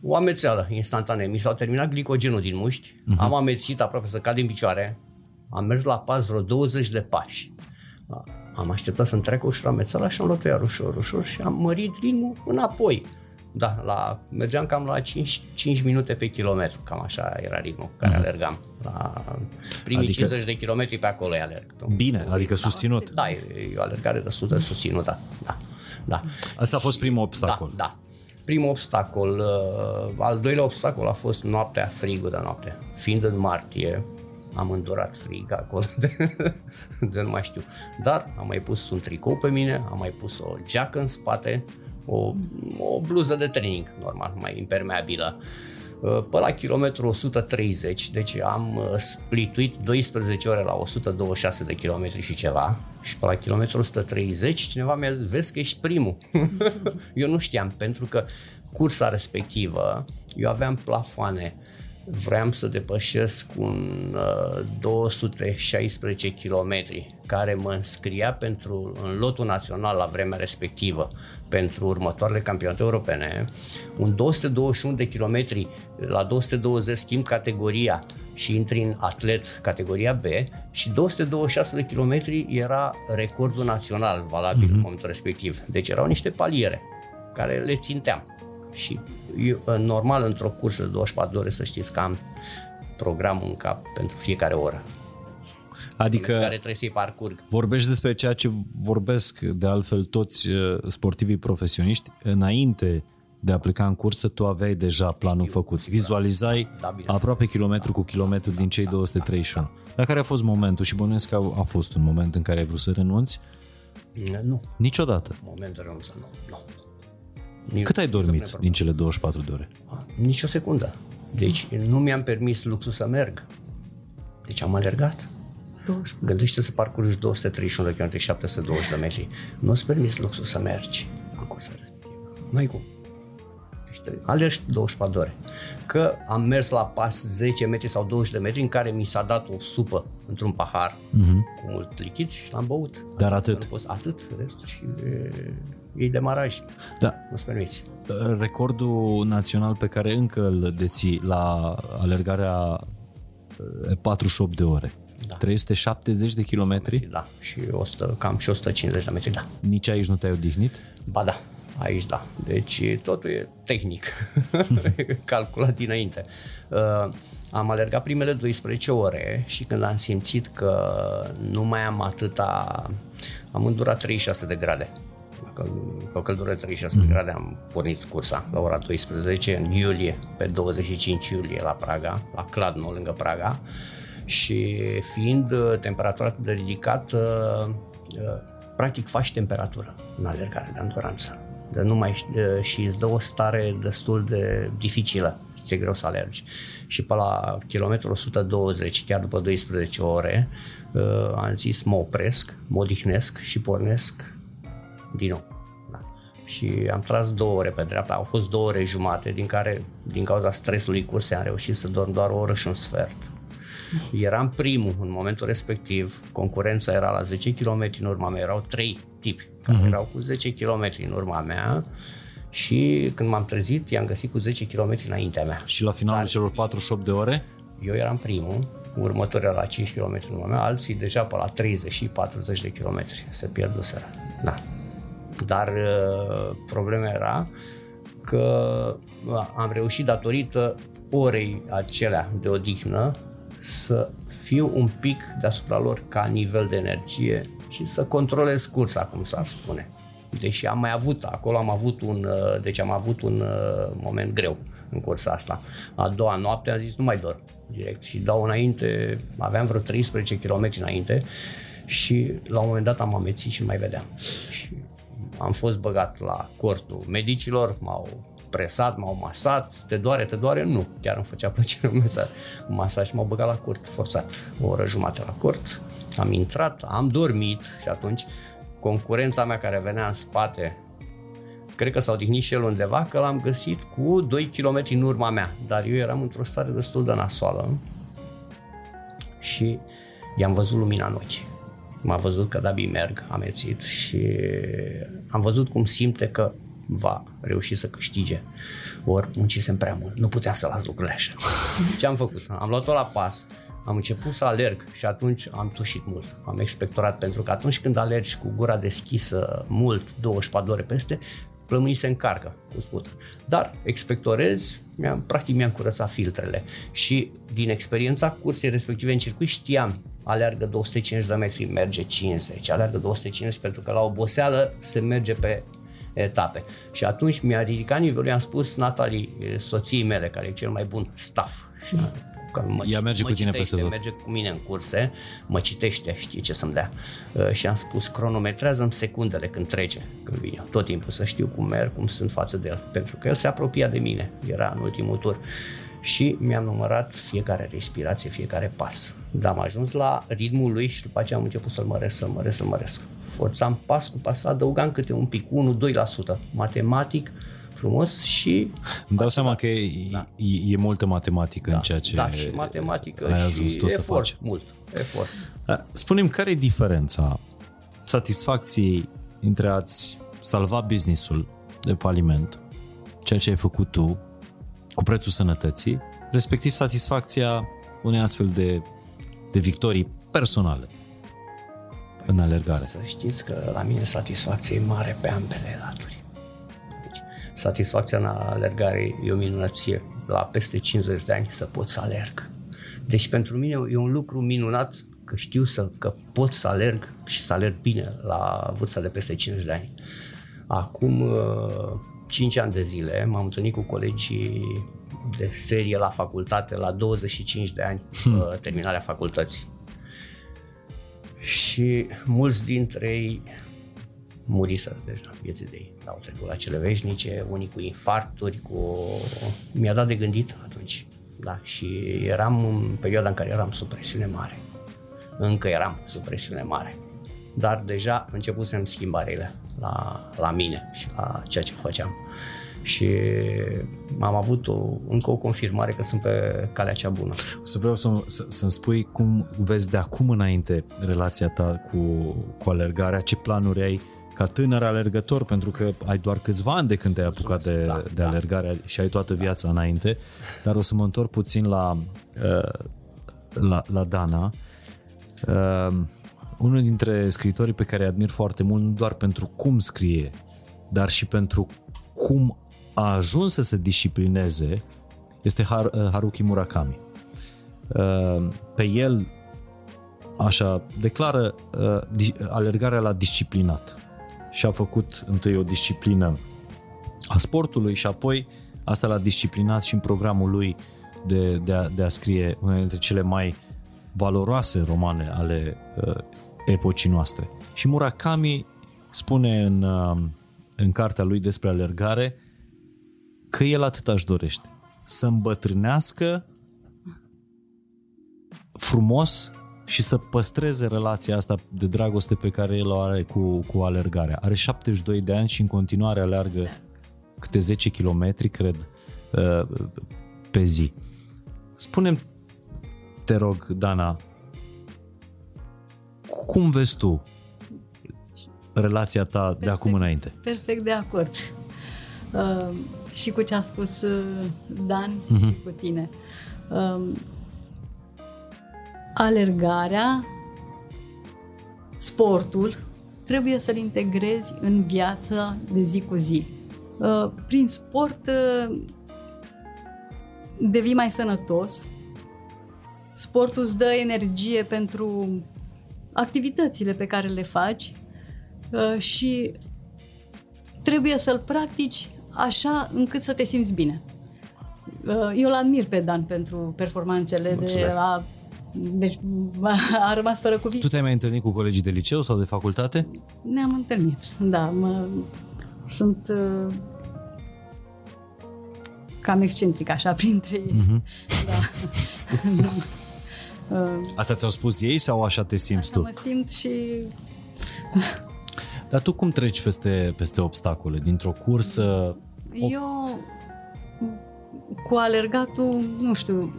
o amețeală instantanee. Mi s-au terminat glicogenul din muști, uh-huh. am amețit aproape să cad în picioare, am mers la pas vreo 20 de pași. Am așteptat să-mi treacă ușor amețeala și am luat iar ușor, ușor și am mărit ritmul înapoi. Da, la, mergeam cam la 5, 5 minute pe kilometru, cam așa era ritmul care uh-huh. alergam. La primii adică, 50 de kilometri pe acolo alerg. Bine, adică da, susținut. Da, e, e o alergare de 100 susținută. Da, da. Asta a fost primul obstacol. Da, da primul obstacol. Uh, al doilea obstacol a fost noaptea, frigul de noapte. Fiind în martie, am îndurat frig acolo de, de nu mai știu. Dar am mai pus un tricou pe mine, am mai pus o geacă în spate, o, o bluză de training, normal, mai impermeabilă. Uh, pe la kilometru 130, deci am uh, splituit 12 ore la 126 de kilometri și ceva. Și pe la kilometru 130 cineva mi-a zis, vezi că ești primul. eu nu știam, pentru că cursa respectivă, eu aveam plafoane. Vreau să depășesc un uh, 216 km care mă înscria pentru, în lotul național la vremea respectivă pentru următoarele campionate europene, un 221 de kilometri la 220 schimb categoria și intri în atlet categoria B și 226 de kilometri era recordul național valabil mm-hmm. în momentul respectiv. Deci erau niște paliere care le ținteam. Și eu, normal, într-o cursă de 24 de ore, să știți că am programul în cap pentru fiecare oră. Adică care trebuie să-i parcurg. Vorbești despre ceea ce vorbesc de altfel toți uh, sportivii profesioniști. Înainte de a pleca în cursă, tu aveai deja planul Știu, făcut. Vizualizai da, aproape kilometru cu kilometru din cei 231. Dar care a fost momentul și bănuiesc că a, a fost un moment în care ai vrut să renunți? Nu. Niciodată? Momentul renunță, nu. nu. Cât ai dormit din cele 24 de ore? Nici o secundă. Deci nu mi-am permis luxul să merg. Deci am alergat. 20. Gândește să parcurgi 231 de km, 720 de metri. Nu-ți permis luxul să mergi în cursa respectivă. Nu ai cum. Deci trebuie- alergi 24 de ore. Că am mers la pas 10 metri sau 20 de metri în care mi s-a dat o supă într-un pahar cu mult lichid și l-am băut. Dar Adică atât. nu poți- atât, restul și e, e demaraj. Da. Nu-ți permiți. Recordul național pe care încă îl deții la alergarea eh, 48 de ore. Da. 370 de kilometri? Da, și 100, cam și 150 de metri, da. Nici aici nu te-ai odihnit? Ba da, aici da. Deci totul e tehnic, calculat dinainte. Uh, am alergat primele 12 ore și când am simțit că nu mai am atâta... Am îndurat 36 de grade. Pe o căldură de 36 de grade am pornit cursa la ora 12 în iulie, pe 25 iulie la Praga, la Cladno, lângă Praga. Și fiind uh, temperatura atât de ridicată, uh, practic faci temperatură în alergare de anduranță. De nu mai, de, și îți dă o stare destul de dificilă. Ți-e greu să alergi. Și pe la kilometrul 120, chiar după 12 ore, uh, am zis mă opresc, mă odihnesc și pornesc din nou. Da. Și am tras două ore pe dreapta, au fost două ore jumate, din care, din cauza stresului cursei, am reușit să dorm doar o oră și un sfert. Eram primul în momentul respectiv, concurența era la 10 km în urma mea, erau trei tipi care uh-huh. erau cu 10 km în urma mea și când m-am trezit, i-am găsit cu 10 km înaintea mea. Și la finalul Dar- celor 48 de ore? Eu eram primul, următorul era la 5 km în urma mea, alții deja pe la 30 și 40 de km se pierduseră. Da. Dar uh, problema era că uh, am reușit datorită orei acelea de odihnă să fiu un pic deasupra lor ca nivel de energie și să controlez cursa, cum s-ar spune. Deși am mai avut, acolo am avut un, uh, deci am avut un uh, moment greu în cursa asta. A doua noapte am zis nu mai dorm direct și dau înainte, aveam vreo 13 km înainte și la un moment dat am amețit și nu mai vedeam. Și am fost băgat la cortul medicilor, m-au presat, m-au masat, te doare, te doare? Nu, chiar îmi făcea plăcere un mesaj. Un masaj și m-au băgat la cort forțat, o oră jumate la cort, am intrat, am dormit și atunci concurența mea care venea în spate, cred că s-a odihnit și el undeva, că l-am găsit cu 2 km în urma mea, dar eu eram într-o stare destul de nasoală și i-am văzut lumina în ochi. M-a văzut că Dabi merg, am mețit și am văzut cum simte că va reuși să câștige. Ori muncisem prea mult, nu puteam să las lucrurile așa. Ce am făcut? Am luat-o la pas, am început să alerg și atunci am tușit mult, am expectorat pentru că atunci când alergi cu gura deschisă mult, 24 de ore peste, plămânii se încarcă cu spută. Dar expectorez, mi-am, practic mi-am curățat filtrele și din experiența cursei respective în circuit știam aleargă 250 de metri, merge 50, aleargă 250 pentru că la oboseală se merge pe etape. Și atunci mi-a ridicat nivelul, i-am spus Natalie, soției mele, care e cel mai bun staff. Și că mă, Ea merge mă cu tine citește, peste tot. merge cu mine în curse, mă citește, știe ce să-mi dea. Uh, Și am spus, cronometrează-mi secundele când trece, când vine. Tot timpul să știu cum merg, cum sunt față de el. Pentru că el se apropia de mine, era în ultimul tur. Și mi-am numărat fiecare respirație, fiecare pas. Dar am ajuns la ritmul lui și după aceea am început să-l măresc, să-l măresc, să-l măresc. Forțam pas cu pas, adăugam câte un pic, 1-2%. Matematic, frumos și Îmi dau seama că e, da. e, e multă matematică în ceea ce da, și matematică ai ajuns și tu să efort, faci. mult, efort. Da, Spune-mi, care e diferența satisfacției între a-ți salva businessul de faliment, ceea ce ai făcut tu, cu prețul sănătății, respectiv satisfacția unei astfel de, de victorii personale în alergare. Să știți că la mine satisfacția e mare pe ambele laturi. Deci, satisfacția în alergare e o minunăție. La peste 50 de ani să pot să alerg. Deci pentru mine e un lucru minunat că știu să, că pot să alerg și să alerg bine la vârsta de peste 50 de ani. Acum uh, 5 ani de zile m-am întâlnit cu colegii de serie la facultate la 25 de ani, hmm. terminarea facultății și mulți dintre ei muriseră deja vieții de ei, au trecut la cele veșnice, unii cu infarcturi, cu... mi-a dat de gândit atunci, da, și eram în perioada în care eram sub presiune mare, încă eram sub presiune mare, dar deja începusem schimbările la, la mine și la ceea ce făceam și am avut o, încă o confirmare că sunt pe calea cea bună. Să vreau să, să, să-mi spui cum vezi de acum înainte relația ta cu, cu alergarea, ce planuri ai ca tânăr alergător, pentru că ai doar câțiva ani de când te-ai apucat de, da, de da. alergare și ai toată viața da. înainte, dar o să mă întorc puțin la, uh, la, la Dana. Uh, unul dintre scriitorii pe care îi admir foarte mult, nu doar pentru cum scrie, dar și pentru cum a ajuns să se disciplineze este Har- uh, Haruki Murakami. Uh, pe el, așa, declară uh, alergarea la disciplinat și a făcut întâi o disciplină a sportului și apoi asta l-a disciplinat și în programul lui de, de, a, de a scrie una dintre cele mai valoroase romane ale uh, epocii noastre. Și Murakami spune în, uh, în cartea lui despre alergare că el atât aș dorește. Să îmbătrânească frumos și să păstreze relația asta de dragoste pe care el o are cu, cu alergarea. Are 72 de ani și în continuare alergă câte 10 km, cred, uh, pe zi. Spunem, te rog, Dana, cum vezi tu relația ta perfect, de acum înainte? Perfect de acord. Uh, și cu ce a spus uh, Dan uh-huh. și cu tine. Uh, alergarea, sportul, trebuie să-l integrezi în viața de zi cu zi. Uh, prin sport uh, devii mai sănătos, sportul îți dă energie pentru activitățile pe care le faci uh, și trebuie să-l practici așa încât să te simți bine. Eu l-admir pe Dan pentru performanțele Mulțumesc. de la deci a rămas fără cuvinte. Tu te-ai mai întâlnit cu colegii de liceu sau de facultate? Ne-am întâlnit, da. Mă, sunt uh, cam excentric așa printre ei. Mm-hmm. Da. uh, Asta ți-au spus ei sau așa te simți așa tu? mă simt și... Dar tu cum treci peste, peste obstacole? Dintr-o cursă... Eu cu alergatul, nu știu,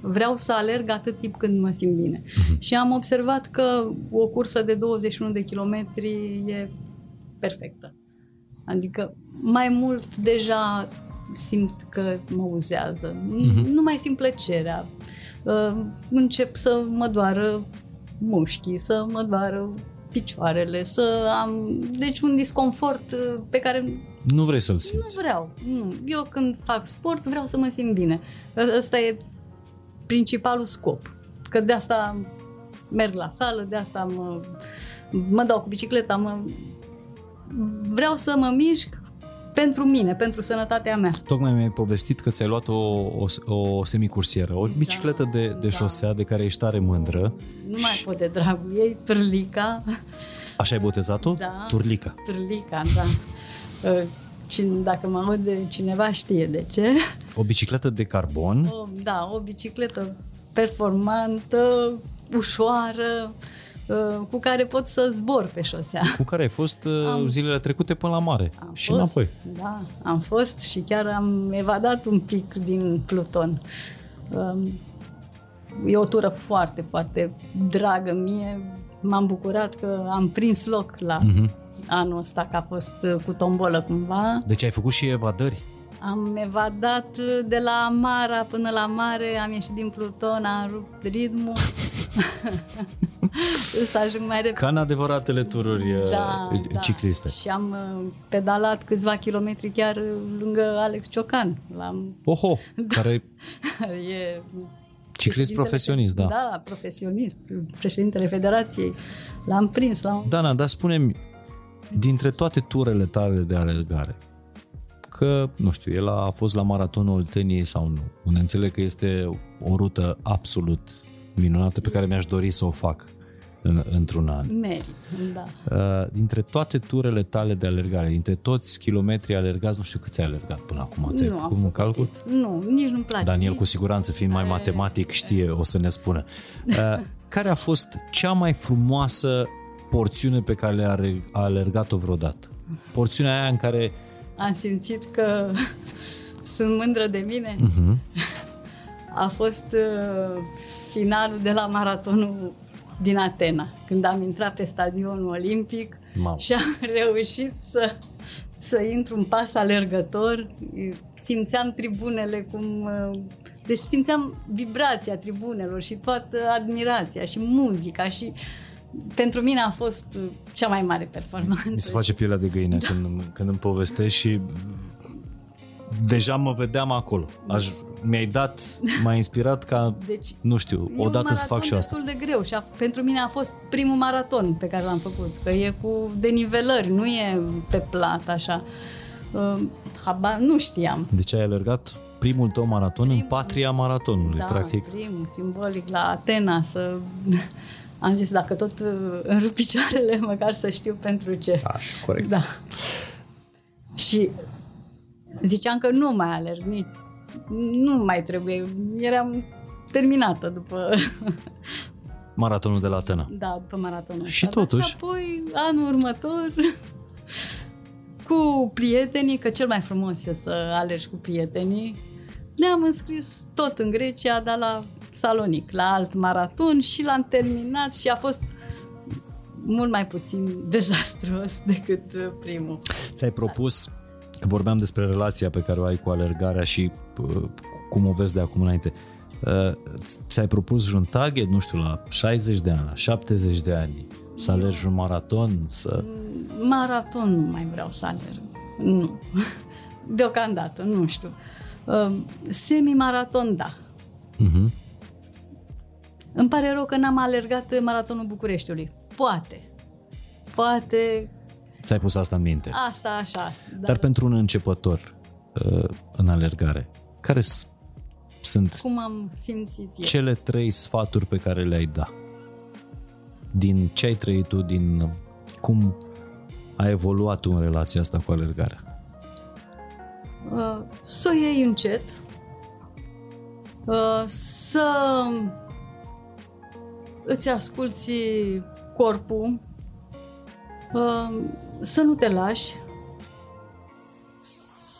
vreau să alerg atât timp când mă simt bine. Uh-huh. Și am observat că o cursă de 21 de kilometri e perfectă. Adică mai mult deja simt că mă uzează. Uh-huh. Nu mai simt plăcerea. Uh, încep să mă doară mușchii, să mă doară picioarele, să am... Deci un disconfort uh, pe care nu vrei să-l simți? Nu vreau. Nu. Eu când fac sport vreau să mă simt bine. Ăsta e principalul scop. Că de asta merg la sală, de asta mă, mă dau cu bicicleta, mă, vreau să mă mișc pentru mine, pentru sănătatea mea. Tocmai mi-ai povestit că ți-ai luat o, o, o semicursieră, o bicicletă da, de, de da. șosea de care ești tare mândră. Nu mai pot de dragul ei, Turlica. Așa ai botezat-o? Da. Turlica. Turlica, da. Cine, dacă mă aude cineva știe de ce. O bicicletă de carbon? O, da, o bicicletă performantă, ușoară, ă, cu care pot să zbor pe șosea. Cu care ai fost ă, am, zilele trecute până la mare am și fost, înapoi. Da, am fost și chiar am evadat un pic din Pluton. E o tură foarte, foarte dragă mie. M-am bucurat că am prins loc la uh-huh anul ăsta, că a fost uh, cu tombolă cumva. Deci ai făcut și evadări? Am evadat uh, de la Mara până la mare, am ieșit din Pluton, am rupt ritmul. să ajung mai repede. Ca în adevăratele tururi uh, da, cicliste. Da. Și am pedalat câțiva kilometri chiar lângă Alex Ciocan. L-am... Oho, care e Ciclist profesionist, da. Da, profesionist, președintele federației. L-am prins. L-am... Dana, dar spune-mi, dintre toate turele tale de alergare, că, nu știu, el a fost la maratonul Olteniei sau nu. Unde înțeleg că este o rută absolut minunată pe care mi-aș dori să o fac. în, într-un an. Meri, da. Uh, dintre toate turele tale de alergare, dintre toți kilometrii alergați, nu știu câți ai alergat până acum. Nu am un calcul? Nu, nici nu-mi place. Daniel, cu siguranță, fiind mai matematic, știe, o să ne spună. Uh, care a fost cea mai frumoasă porțiune pe care le-a alergat-o vreodată? Porțiunea aia în care... Am simțit că sunt mândră de mine. Uh-huh. A fost uh, finalul de la maratonul din Atena, când am intrat pe stadionul olimpic Mam. și am reușit să, să intru în pas alergător. Simțeam tribunele cum... Uh, deci simțeam vibrația tribunelor și toată admirația și muzica și pentru mine a fost cea mai mare performanță. Mi se face pielea de găină da. când, când îmi povestești și deja mă vedeam acolo. Aș, mi-ai dat, m-a inspirat ca, deci, nu știu, odată să fac și asta. destul de greu și a, pentru mine a fost primul maraton pe care l-am făcut, că e cu denivelări, nu e pe plat așa. Uh, haba, nu știam. Deci ai alergat primul tău maraton primul, în patria maratonului, da, practic. primul, simbolic, la Atena, să... Am zis, dacă tot uh, îmi picioarele, măcar să știu pentru ce. Așa, corect. Da. Și ziceam că nu mai alerg, nici nu mai trebuie. Eram terminată după... Maratonul de la Atena. Da, după maratonul Și ăsta. totuși... Și apoi, anul următor, cu prietenii, că cel mai frumos e să alergi cu prietenii, ne-am înscris tot în Grecia, dar la Salonic, la alt maraton și l-am terminat și a fost mult mai puțin dezastruos decât primul. Ți-ai propus Că vorbeam despre relația pe care o ai cu alergarea și uh, cum o vezi de acum înainte. Uh, ți-ai propus un target, nu știu, la 60 de ani, la 70 de ani, să alergi un maraton? Să... Maraton nu mai vreau să alerg. Nu. Deocamdată, nu știu. Uh, semi-maraton, da. Uh-huh. Îmi pare rău că n-am alergat maratonul Bucureștiului. Poate. Poate Ți-ai pus asta în minte. Asta așa. Dar, dar pentru un începător uh, în alergare, care sunt Cum am simțit eu. cele trei sfaturi pe care le-ai da? Din ce ai trăit tu, din cum a evoluat tu în relația asta cu alergarea? Uh, să o iei încet, uh, să îți asculți corpul, uh, să nu te lași,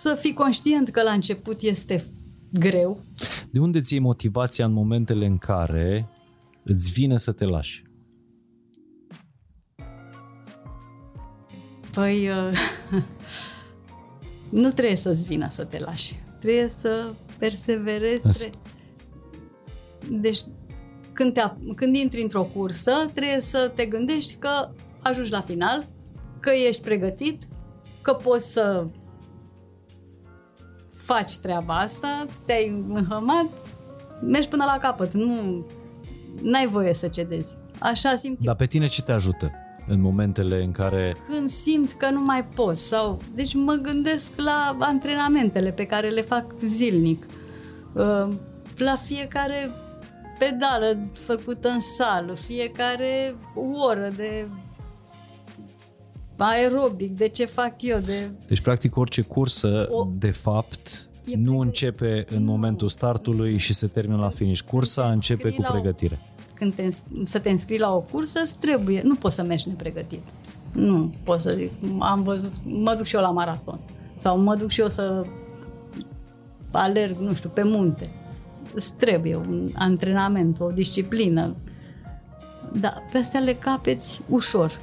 să fii conștient că la început este greu. De unde ți motivația în momentele în care îți vine să te lași? Păi, uh, nu trebuie să-ți vină să te lași. Trebuie să perseverezi. Tre- deci, când, te, când intri într-o cursă, trebuie să te gândești că ajungi la final, că ești pregătit, că poți să faci treaba asta, te-ai înhămat, mergi până la capăt, nu ai voie să cedezi. Așa simt Dar pe tine ce te ajută în momentele în care... Când simt că nu mai pot sau... Deci mă gândesc la antrenamentele pe care le fac zilnic. Uh, la fiecare pedală făcută în sală, fiecare oră de aerobic, de ce fac eu. De... Deci, practic, orice cursă, o... de fapt, e nu începe în nu. momentul startului și se termină la finish. Cursa începe cu pregătire. O... Când te, să te înscrii la o cursă, îți trebuie. Nu poți să mergi nepregătit. Nu pot să zic. Am văzut, mă duc și eu la maraton. Sau mă duc și eu să alerg, nu știu, pe munte. Îți trebuie un antrenament, o disciplină. Dar pe astea le capeți ușor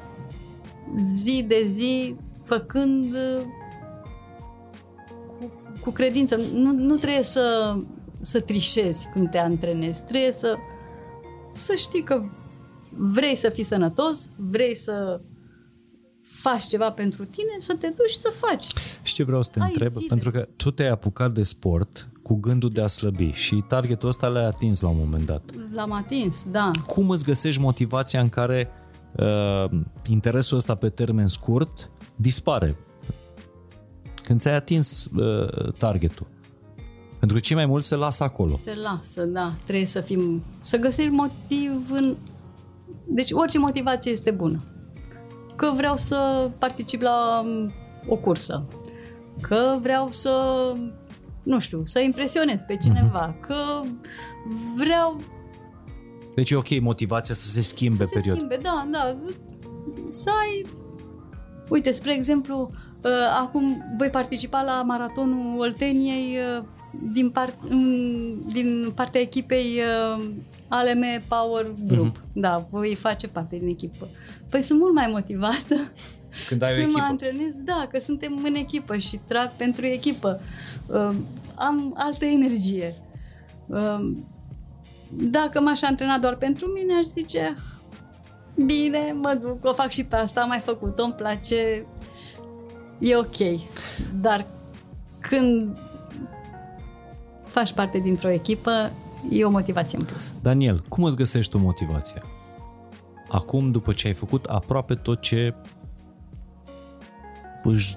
zi de zi, făcând cu, cu credință. Nu, nu trebuie să, să trișezi când te antrenezi, trebuie să, să știi că vrei să fii sănătos, vrei să faci ceva pentru tine, să te duci să faci. Și ce vreau să te Ai întreb? Zile. Pentru că tu te-ai apucat de sport cu gândul de a slăbi și targetul ăsta l-ai atins la un moment dat. L-am atins, da. Cum îți găsești motivația în care uh, interesul ăsta pe termen scurt dispare când ți-ai atins uh, targetul. Pentru că cei mai mulți se lasă acolo. Se lasă, da. Trebuie să fim, să găsești motiv în, Deci orice motivație este bună. Că vreau să particip la um, o cursă, că vreau să, nu știu, să impresionez pe cineva, uh-huh. că vreau... Deci e ok motivația să se schimbe să period. se schimbe, da, da. Să ai... Uite, spre exemplu, uh, acum voi participa la maratonul Olteniei uh, din, part, din partea echipei uh, ALM Power Group. Mm-hmm. Da, voi face parte din echipă. Păi sunt mult mai motivată când ai să o echipă. mă antrenez, da, că suntem în echipă și trag pentru echipă. Uh, am altă energie. Uh, dacă m-aș antrena doar pentru mine, aș zice bine, mă duc, o fac și pe asta, am mai făcut-o, îmi place, e ok. Dar când faci parte dintr-o echipă, e o motivație în plus. Daniel, cum îți găsești tu motivația? Acum, după ce ai făcut aproape tot ce își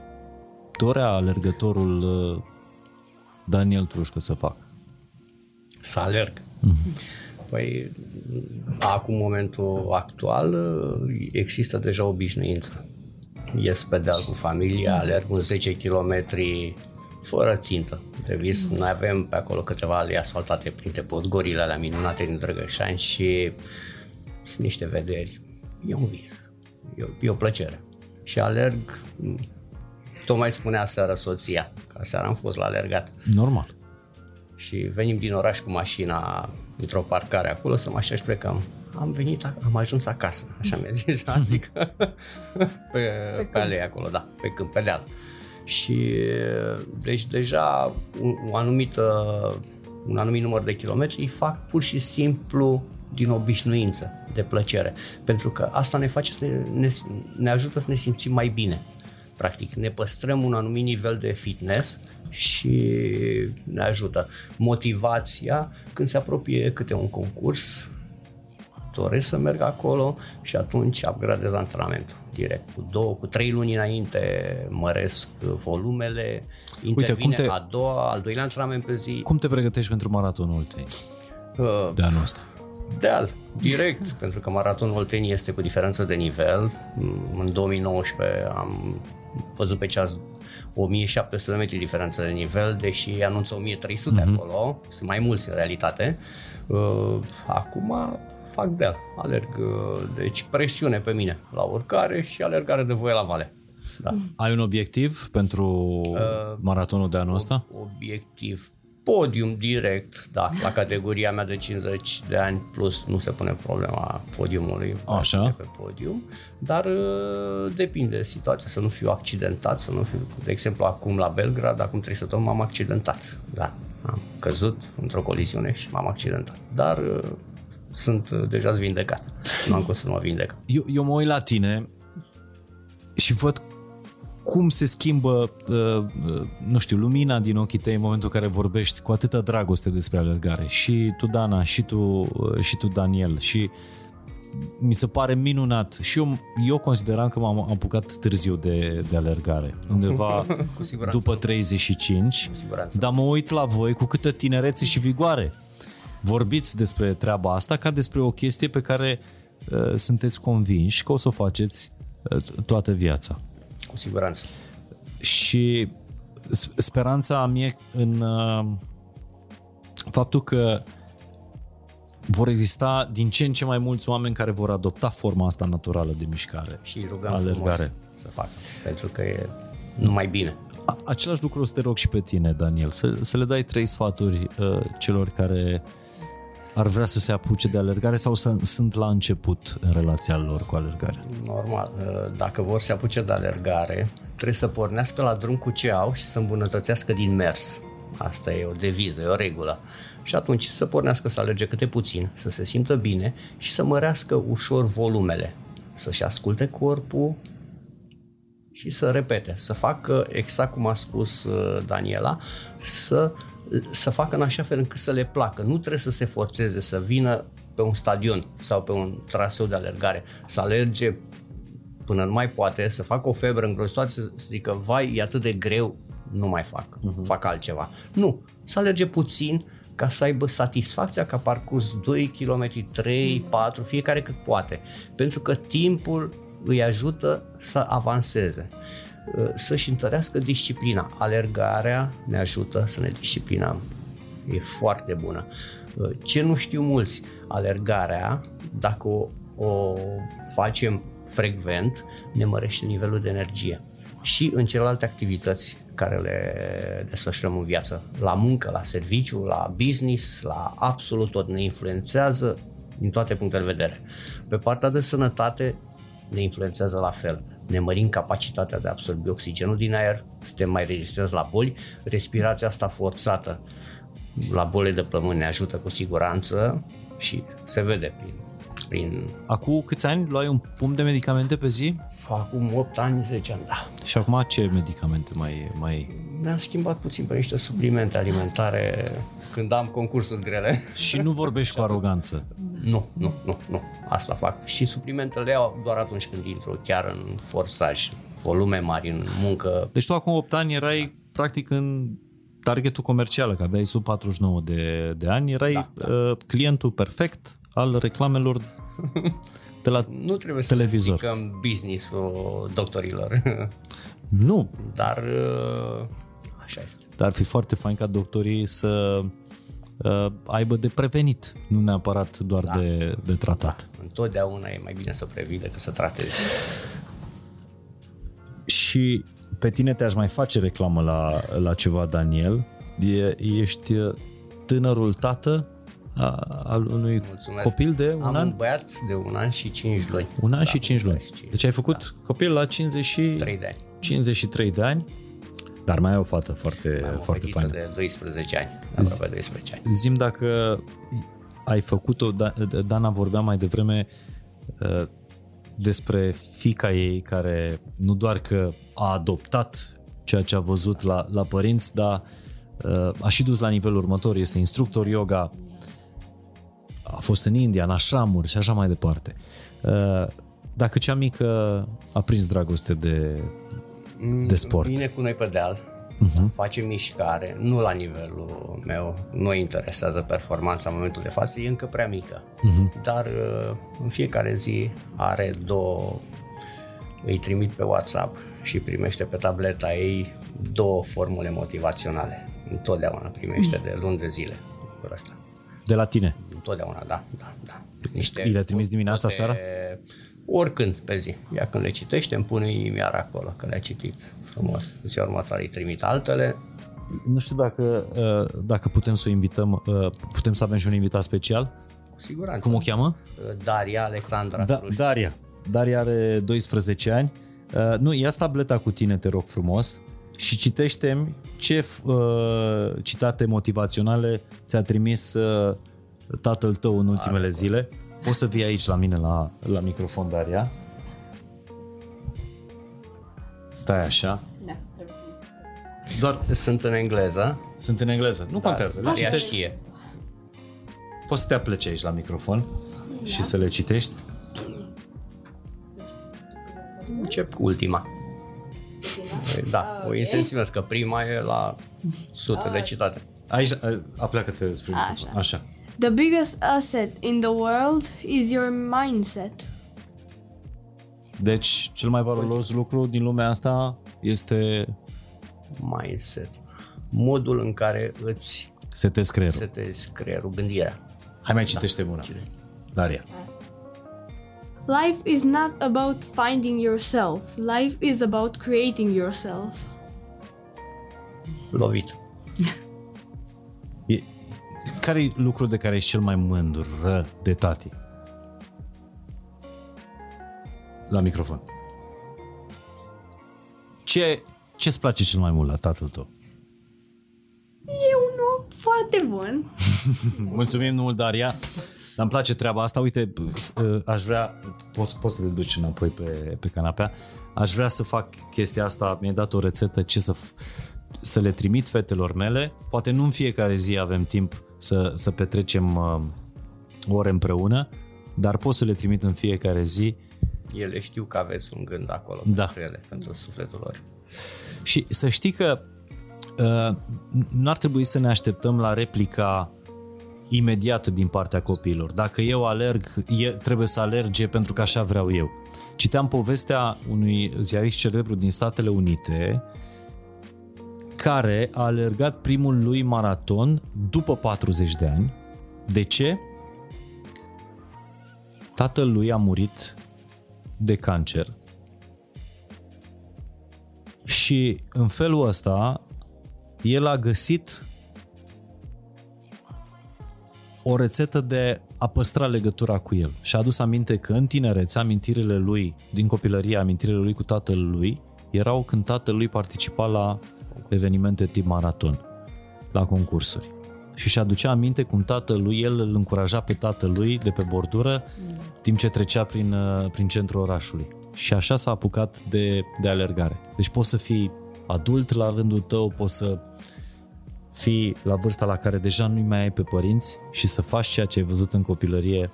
dorea alergătorul uh, Daniel Trușcă să facă? Să alerg. Mm-hmm. Păi, acum, momentul actual, uh, există deja obișnuință. Ies pe deal cu familia, alerg un 10 km fără țintă de vis. Mm. Noi avem pe acolo câteva alei asfaltate printre podgorile alea minunate din Drăgășani și sunt niște vederi. E un vis. E o, e o plăcere. Și alerg, tocmai spunea seara soția, că seara am fost la alergat. Normal. Și venim din oraș cu mașina într-o parcare acolo să mă așa și plecăm. Am venit, am ajuns acasă, așa mi-a zis, adică pe, pe, pe alei acolo, da, pe câmp, pe deal. Și deci deja un, un, anumit, un anumit număr de kilometri îi fac pur și simplu din obișnuință, de plăcere. Pentru că asta ne face să ne, ne, ne ajută să ne simțim mai bine. Practic, ne păstrăm un anumit nivel de fitness și ne ajută. Motivația, când se apropie câte un concurs, doresc să merg acolo și atunci upgradez antrenamentul direct. Cu două, cu trei luni înainte măresc volumele, intervine Uite, te, a doua, al doilea antrenament pe zi. Cum te pregătești pentru maratonul Olteni uh, de anul ăsta? Deal, direct, pentru că maratonul Olteni este cu diferență de nivel. În 2019 am văzut pe ceas 1700 de metri diferență de nivel, deși anunță 1300 mm-hmm. acolo, sunt mai mulți în realitate. Uh, acum fac de alerg, uh, deci presiune pe mine la urcare și alergare de voie la vale. Da. Ai un obiectiv pentru uh, maratonul de anul ăsta? Obiectiv podium direct, da, la categoria mea de 50 de ani plus nu se pune problema podiumului Așa. pe podium, dar uh, depinde de situația, să nu fiu accidentat, să nu fiu, de exemplu acum la Belgrad, acum trei săptămâni m-am accidentat, da, am căzut într-o coliziune și m-am accidentat, dar uh, sunt uh, deja vindecat. Nu am cum să nu mă vindec. Eu, eu mă uit la tine și văd cum se schimbă, uh, uh, nu știu, lumina din ochii tăi în momentul în care vorbești cu atâta dragoste despre alergare. Și tu, Dana, și tu, uh, și tu Daniel. Și mi se pare minunat. Și eu, eu consideram că m-am apucat târziu de, de alergare. Undeva după 35. Dar mă uit la voi cu câtă tinerețe și vigoare vorbiți despre treaba asta ca despre o chestie pe care uh, sunteți convinși că o să o faceți uh, toată viața. Cu siguranță. Și speranța mie în uh, faptul că vor exista din ce în ce mai mulți oameni care vor adopta forma asta naturală de mișcare. Și rugăm alergare. să facă, pentru că e numai bine. Același lucru o să te rog și pe tine, Daniel, să, să le dai trei sfaturi uh, celor care ar vrea să se apuce de alergare sau să, sunt la început în relația lor cu alergarea? Normal. Uh, dacă vor să se apuce de alergare, trebuie să pornească la drum cu ce au și să îmbunătățească din mers. Asta e o deviză, e o regulă. Și atunci să pornească să alerge câte puțin, să se simtă bine și să mărească ușor volumele. Să-și asculte corpul și să repete, să facă exact cum a spus uh, Daniela, să să facă în așa fel încât să le placă. Nu trebuie să se forțeze să vină pe un stadion sau pe un traseu de alergare, să alerge până nu mai poate, să facă o febră îngrozitoare, să zică, vai, e atât de greu, nu mai fac, uh-huh. fac altceva. Nu, să alerge puțin, ca să aibă satisfacția că a parcurs 2 km, 3, 4, fiecare cât poate. Pentru că timpul îi ajută să avanseze, uh, să-și întărească disciplina. Alergarea ne ajută să ne disciplinăm. E foarte bună. Uh, ce nu știu mulți, alergarea, dacă o, o facem frecvent, ne mărește nivelul de energie. Și în celelalte activități care le desfășurăm în viață, la muncă, la serviciu, la business, la absolut tot ne influențează din toate punctele de vedere. Pe partea de sănătate ne influențează la fel. Ne mărim capacitatea de a absorbi oxigenul din aer, suntem mai rezistenți la boli, respirația asta forțată la bolile de plămâni ne ajută cu siguranță și se vede prin prin... Acum câți ani luai un pumn de medicamente pe zi? Acum 8 ani, 10 ani, da. Și acum ce medicamente mai, mai Mi-am schimbat puțin pe niște suplimente alimentare când am concursuri grele. Și nu vorbești cu aroganță. Nu, nu, nu, nu. Asta fac. Și suplimentele le iau doar atunci când intru chiar în forsaj, volume mari în muncă. Deci tu acum 8 ani erai practic în targetul comercial, că aveai sub 49 de, de ani, erai Da, da. Uh, clientul perfect al reclamelor de la Nu trebuie televizor. să stricăm business-ul doctorilor, Nu, dar uh, așa este. dar ar fi foarte fain ca doctorii să uh, aibă de prevenit, nu neapărat doar Da. de, de tratat. Întotdeauna e mai bine să previi decât să tratezi. Și pe tine te-aș mai face reclamă la, la ceva, Daniel. E, ești uh, tânărul tată a, al unui Mulțumesc. copil de un Am an? un băiat de un an și 5 luni. Un an Da, și 5 luni. 5, Deci ai făcut copil la 50 și 3 de ani. 53 de ani, dar mai ai o fată foarte, Am o foarte fetiță faină. de 12 ani. Aproape 12 ani. Zim dacă ai făcut-o, Da- Dana vorbea mai devreme uh, despre fica ei care nu doar că a adoptat ceea ce a văzut la, la părinți, dar uh, a și dus la nivelul următor, este instructor yoga, a fost în India, în ashramuri și așa mai departe. Uh, Dacă cea mică a prins dragoste de, de sport. Vine cu noi pe deal, uh-huh. face mișcare, nu la nivelul meu, nu îi interesează performanța în momentul de față, e încă prea mică. Uh-huh. Dar uh, în fiecare zi are două, îi trimit pe WhatsApp și primește pe tableta ei două formule motivaționale. Întotdeauna primește de luni de zile lucrul ăsta. de la tine. Întotdeauna, da, da, da. Niște Îi le trimis dimineața, seara? Oricând pe zi. Ea când le citește îmi pune inimioara acolo, că le-a citit frumos. Ziua următoare îi trimit altele. Nu știu dacă, uh, dacă putem să o invităm, uh, putem să avem și un invitat special. Cu siguranță. Cum o cheamă? Daria Alexandra Da, Truș. Daria. Daria are 12 ani. Uh, nu, ia tableta cu tine, te rog frumos, și citește ce uh, citate motivaționale ți-a trimis uh, tatăl tău în ultimele zile. Poți să vii aici la mine la, la microfon, Daria. Stai așa. Da. Doar Sunt în engleză. sunt în engleză. Nu contează. Le Daria citești. știe. Poți să te apleci aici la microfon și să le citești. Încep cu ultima. Da, o insensibilă, că prima e la sute de citate. Aici, uh, apleacă-te spre microfon. Așa. Așa. The biggest asset in the world is your mindset. Deci, cel mai valoros lucru din lumea asta este Mindset. Modul în care îți setezi creierul. setezi creierul, gândirea. Hai mai citește una. Daria. Life is not about finding yourself. Life is about creating yourself. Lovit. E, care e lucrul de care ești cel mai mândru de tati? La microfon. Ce, ce-ți place cel mai mult la tatăl tău? E un om foarte bun. Mulțumim mult, Daria. Dar îmi place treaba asta. Uite, uh, aș vrea, poți, poți să te duci înapoi pe, pe canapea, aș vrea să fac chestia asta, mi-ai dat o rețetă ce să, f- să le trimit fetelor mele. Poate nu în fiecare zi avem timp să, să petrecem uh, ore împreună, dar pot să le trimit în fiecare zi Ele știu că aveți un gând acolo Da. pentru ele, pentru sufletul lor. Și să știi că uh, n-ar trebui să ne așteptăm la replica imediat din partea copiilor. Dacă eu alerg, e, trebuie să alerge pentru că așa vreau eu. Citeam povestea unui ziarist celebru din Statele Unite care a alergat primul lui maraton după 40 de ani. De ce? Tatăl lui a murit de cancer și în felul ăsta el a găsit o rețetă de a păstra legătura cu el și a adus aminte că în tinerețe amintirile lui, din copilărie, amintirile lui cu tatăl lui, erau când tatăl lui participa la evenimente tip maraton, la concursuri. Și și aducea aminte cum tatăl lui, el îl încuraja pe tatăl lui de pe bordură, timp ce trecea prin, uh, prin centrul orașului. Și așa s-a apucat de, de alergare. Deci poți să fii adult la rândul tău, poți să fii la vârsta la care deja nu mai ai pe părinți și să faci ceea ce ai văzut în copilărie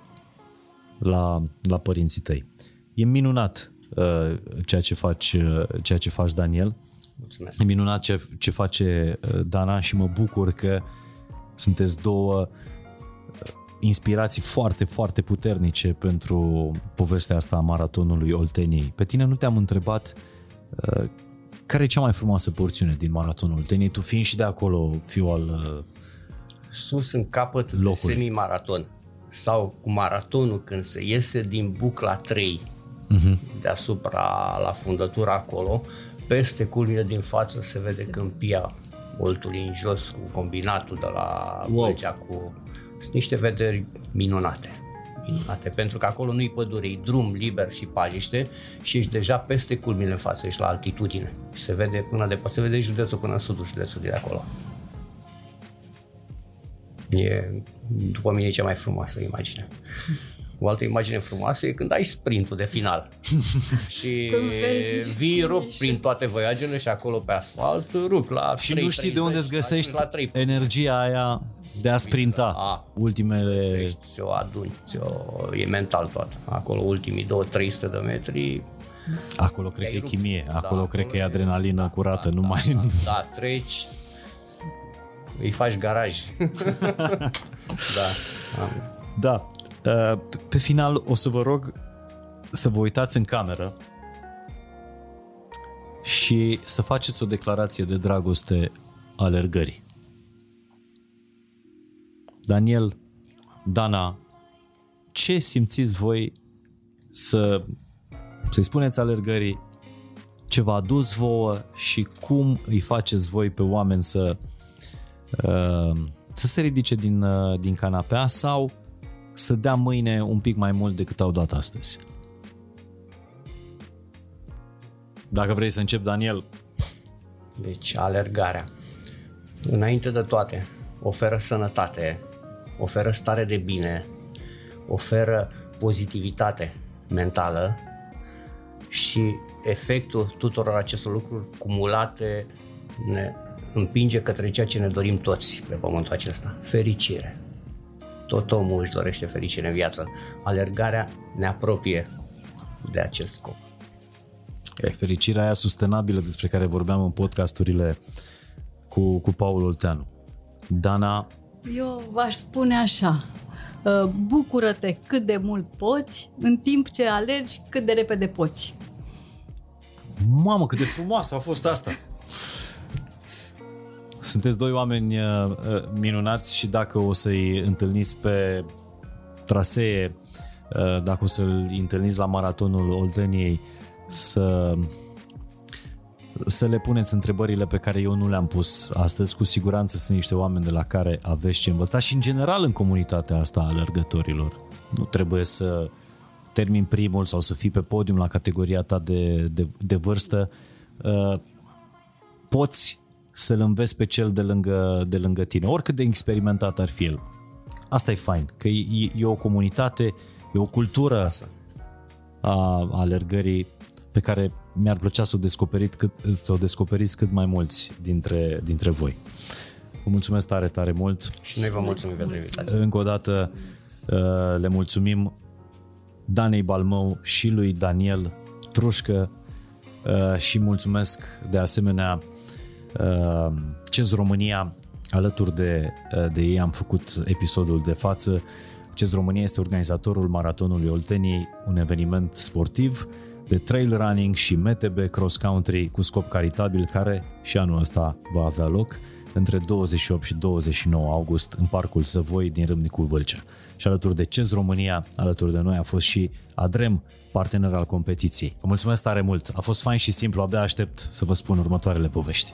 la, la părinții tăi. E minunat uh, ceea, ce faci, uh, ceea ce faci, Daniel. Mulțumesc. E minunat ce, ce face uh, Dana și mă bucur că sunteți două uh, inspirații foarte, foarte puternice pentru povestea asta a maratonului Olteniei. Pe tine nu te-am întrebat uh, care e cea mai frumoasă porțiune din maratonul Olteniei, tu fiind și de acolo, fiu al... Uh, Sus în capăt de Locului. semi-maraton sau cu maratonul când se iese din bucla 3 uh-huh. deasupra la fundătura acolo, peste culmile din față se vede câmpia Oltului în jos cu combinatul de la Wow. Vâlcea cu sunt niște vederi minunate. minunate. Pentru că acolo nu-i pădure, e drum liber și pajiște și ești deja peste culmile în față, ești la altitudine. Și se vede până de se vede județul până în sudul județului de acolo. E, după mine, cea mai frumoasă imagine. O altă imagine frumoasă e când ai sprintul de final și Când vezi vii rup finish-ul. prin toate voiagiile și acolo pe asfalt rup la Și 3, nu știi de unde îți găsești la 3, energia aia de a sprinta A, ultimele... găsești, ți-o aduni, ți-o, e mental tot. Acolo ultimii 2-300 de metri Acolo cred că e Te-ai rupt. chimie, Da, acolo cred că e e- adrenalină da, curată, da, nu da, mai... Da, da, treci, îi faci garaj. da. am- Da. Uh, Pe final o să vă rog să vă uitați în cameră și să faceți o declarație de dragoste alergării. Daniel, Dana, ce simțiți voi să, să-i spuneți alergării ce v-a adus vouă și cum îi faceți voi pe oameni să uh, să se ridice din, uh, din canapea sau să dea mâine un pic mai mult decât au dat astăzi. Dacă vrei să încep, Daniel, Deci, alergarea. Înainte de toate, oferă sănătate, oferă stare de bine, oferă pozitivitate mentală și efectul tuturor acestor lucruri cumulate ne împinge către ceea ce ne dorim toți pe pământul acesta. Fericire. Tot omul își dorește fericire în viață. Alergarea ne apropie de acest scop. e fericirea aia sustenabilă despre care vorbeam în podcasturile cu, cu Paul Olteanu. Dana, Eu v-aș spune așa, uh, bucură-te cât de mult poți, în timp ce alergi cât de repede poți. mamă cât de frumoasă a fost asta! Sunteți doi oameni uh, uh, minunați și dacă o să-i întâlniți pe trasee, uh, dacă o să-l întâlniți la maratonul Olteniei, să, să le puneți întrebările pe care eu nu le-am pus astăzi. Cu siguranță sunt niște oameni de la care aveți ce învăța și în general în comunitatea asta a alergătorilor. Nu trebuie să termin primul sau să fii pe podium la categoria ta de, de, de vârstă. Uh, poți să-l înveți pe cel de lângă, de lângă tine, oricât de experimentat ar fi el. Asta e fain, că e, e o comunitate, e o cultură a alergării pe care mi-ar plăcea să o, descoperit cât, să o descoperiți cât mai mulți dintre, dintre voi. Vă mulțumesc tare, tare mult. Și noi vă mulțumim pentru invitație. Încă o dată uh, le mulțumim Danei Balmău și lui Daniel Trușcă uh, și mulțumesc de asemenea uh, CEZ România Alături de, de ei am făcut episodul de față. CEZ România este organizatorul Maratonului Olteniei, un eveniment sportiv de trail running și MTB cross country cu scop caritabil care și anul ăsta va avea loc între 28 și 29 august în Parcul Săvoi din Râmnicul Vâlcea. Și alături de CEZ România, alături de noi a fost și Adrem, partener al competiției. Vă mulțumesc tare mult, a fost fain și simplu, abia aștept să vă spun următoarele povești.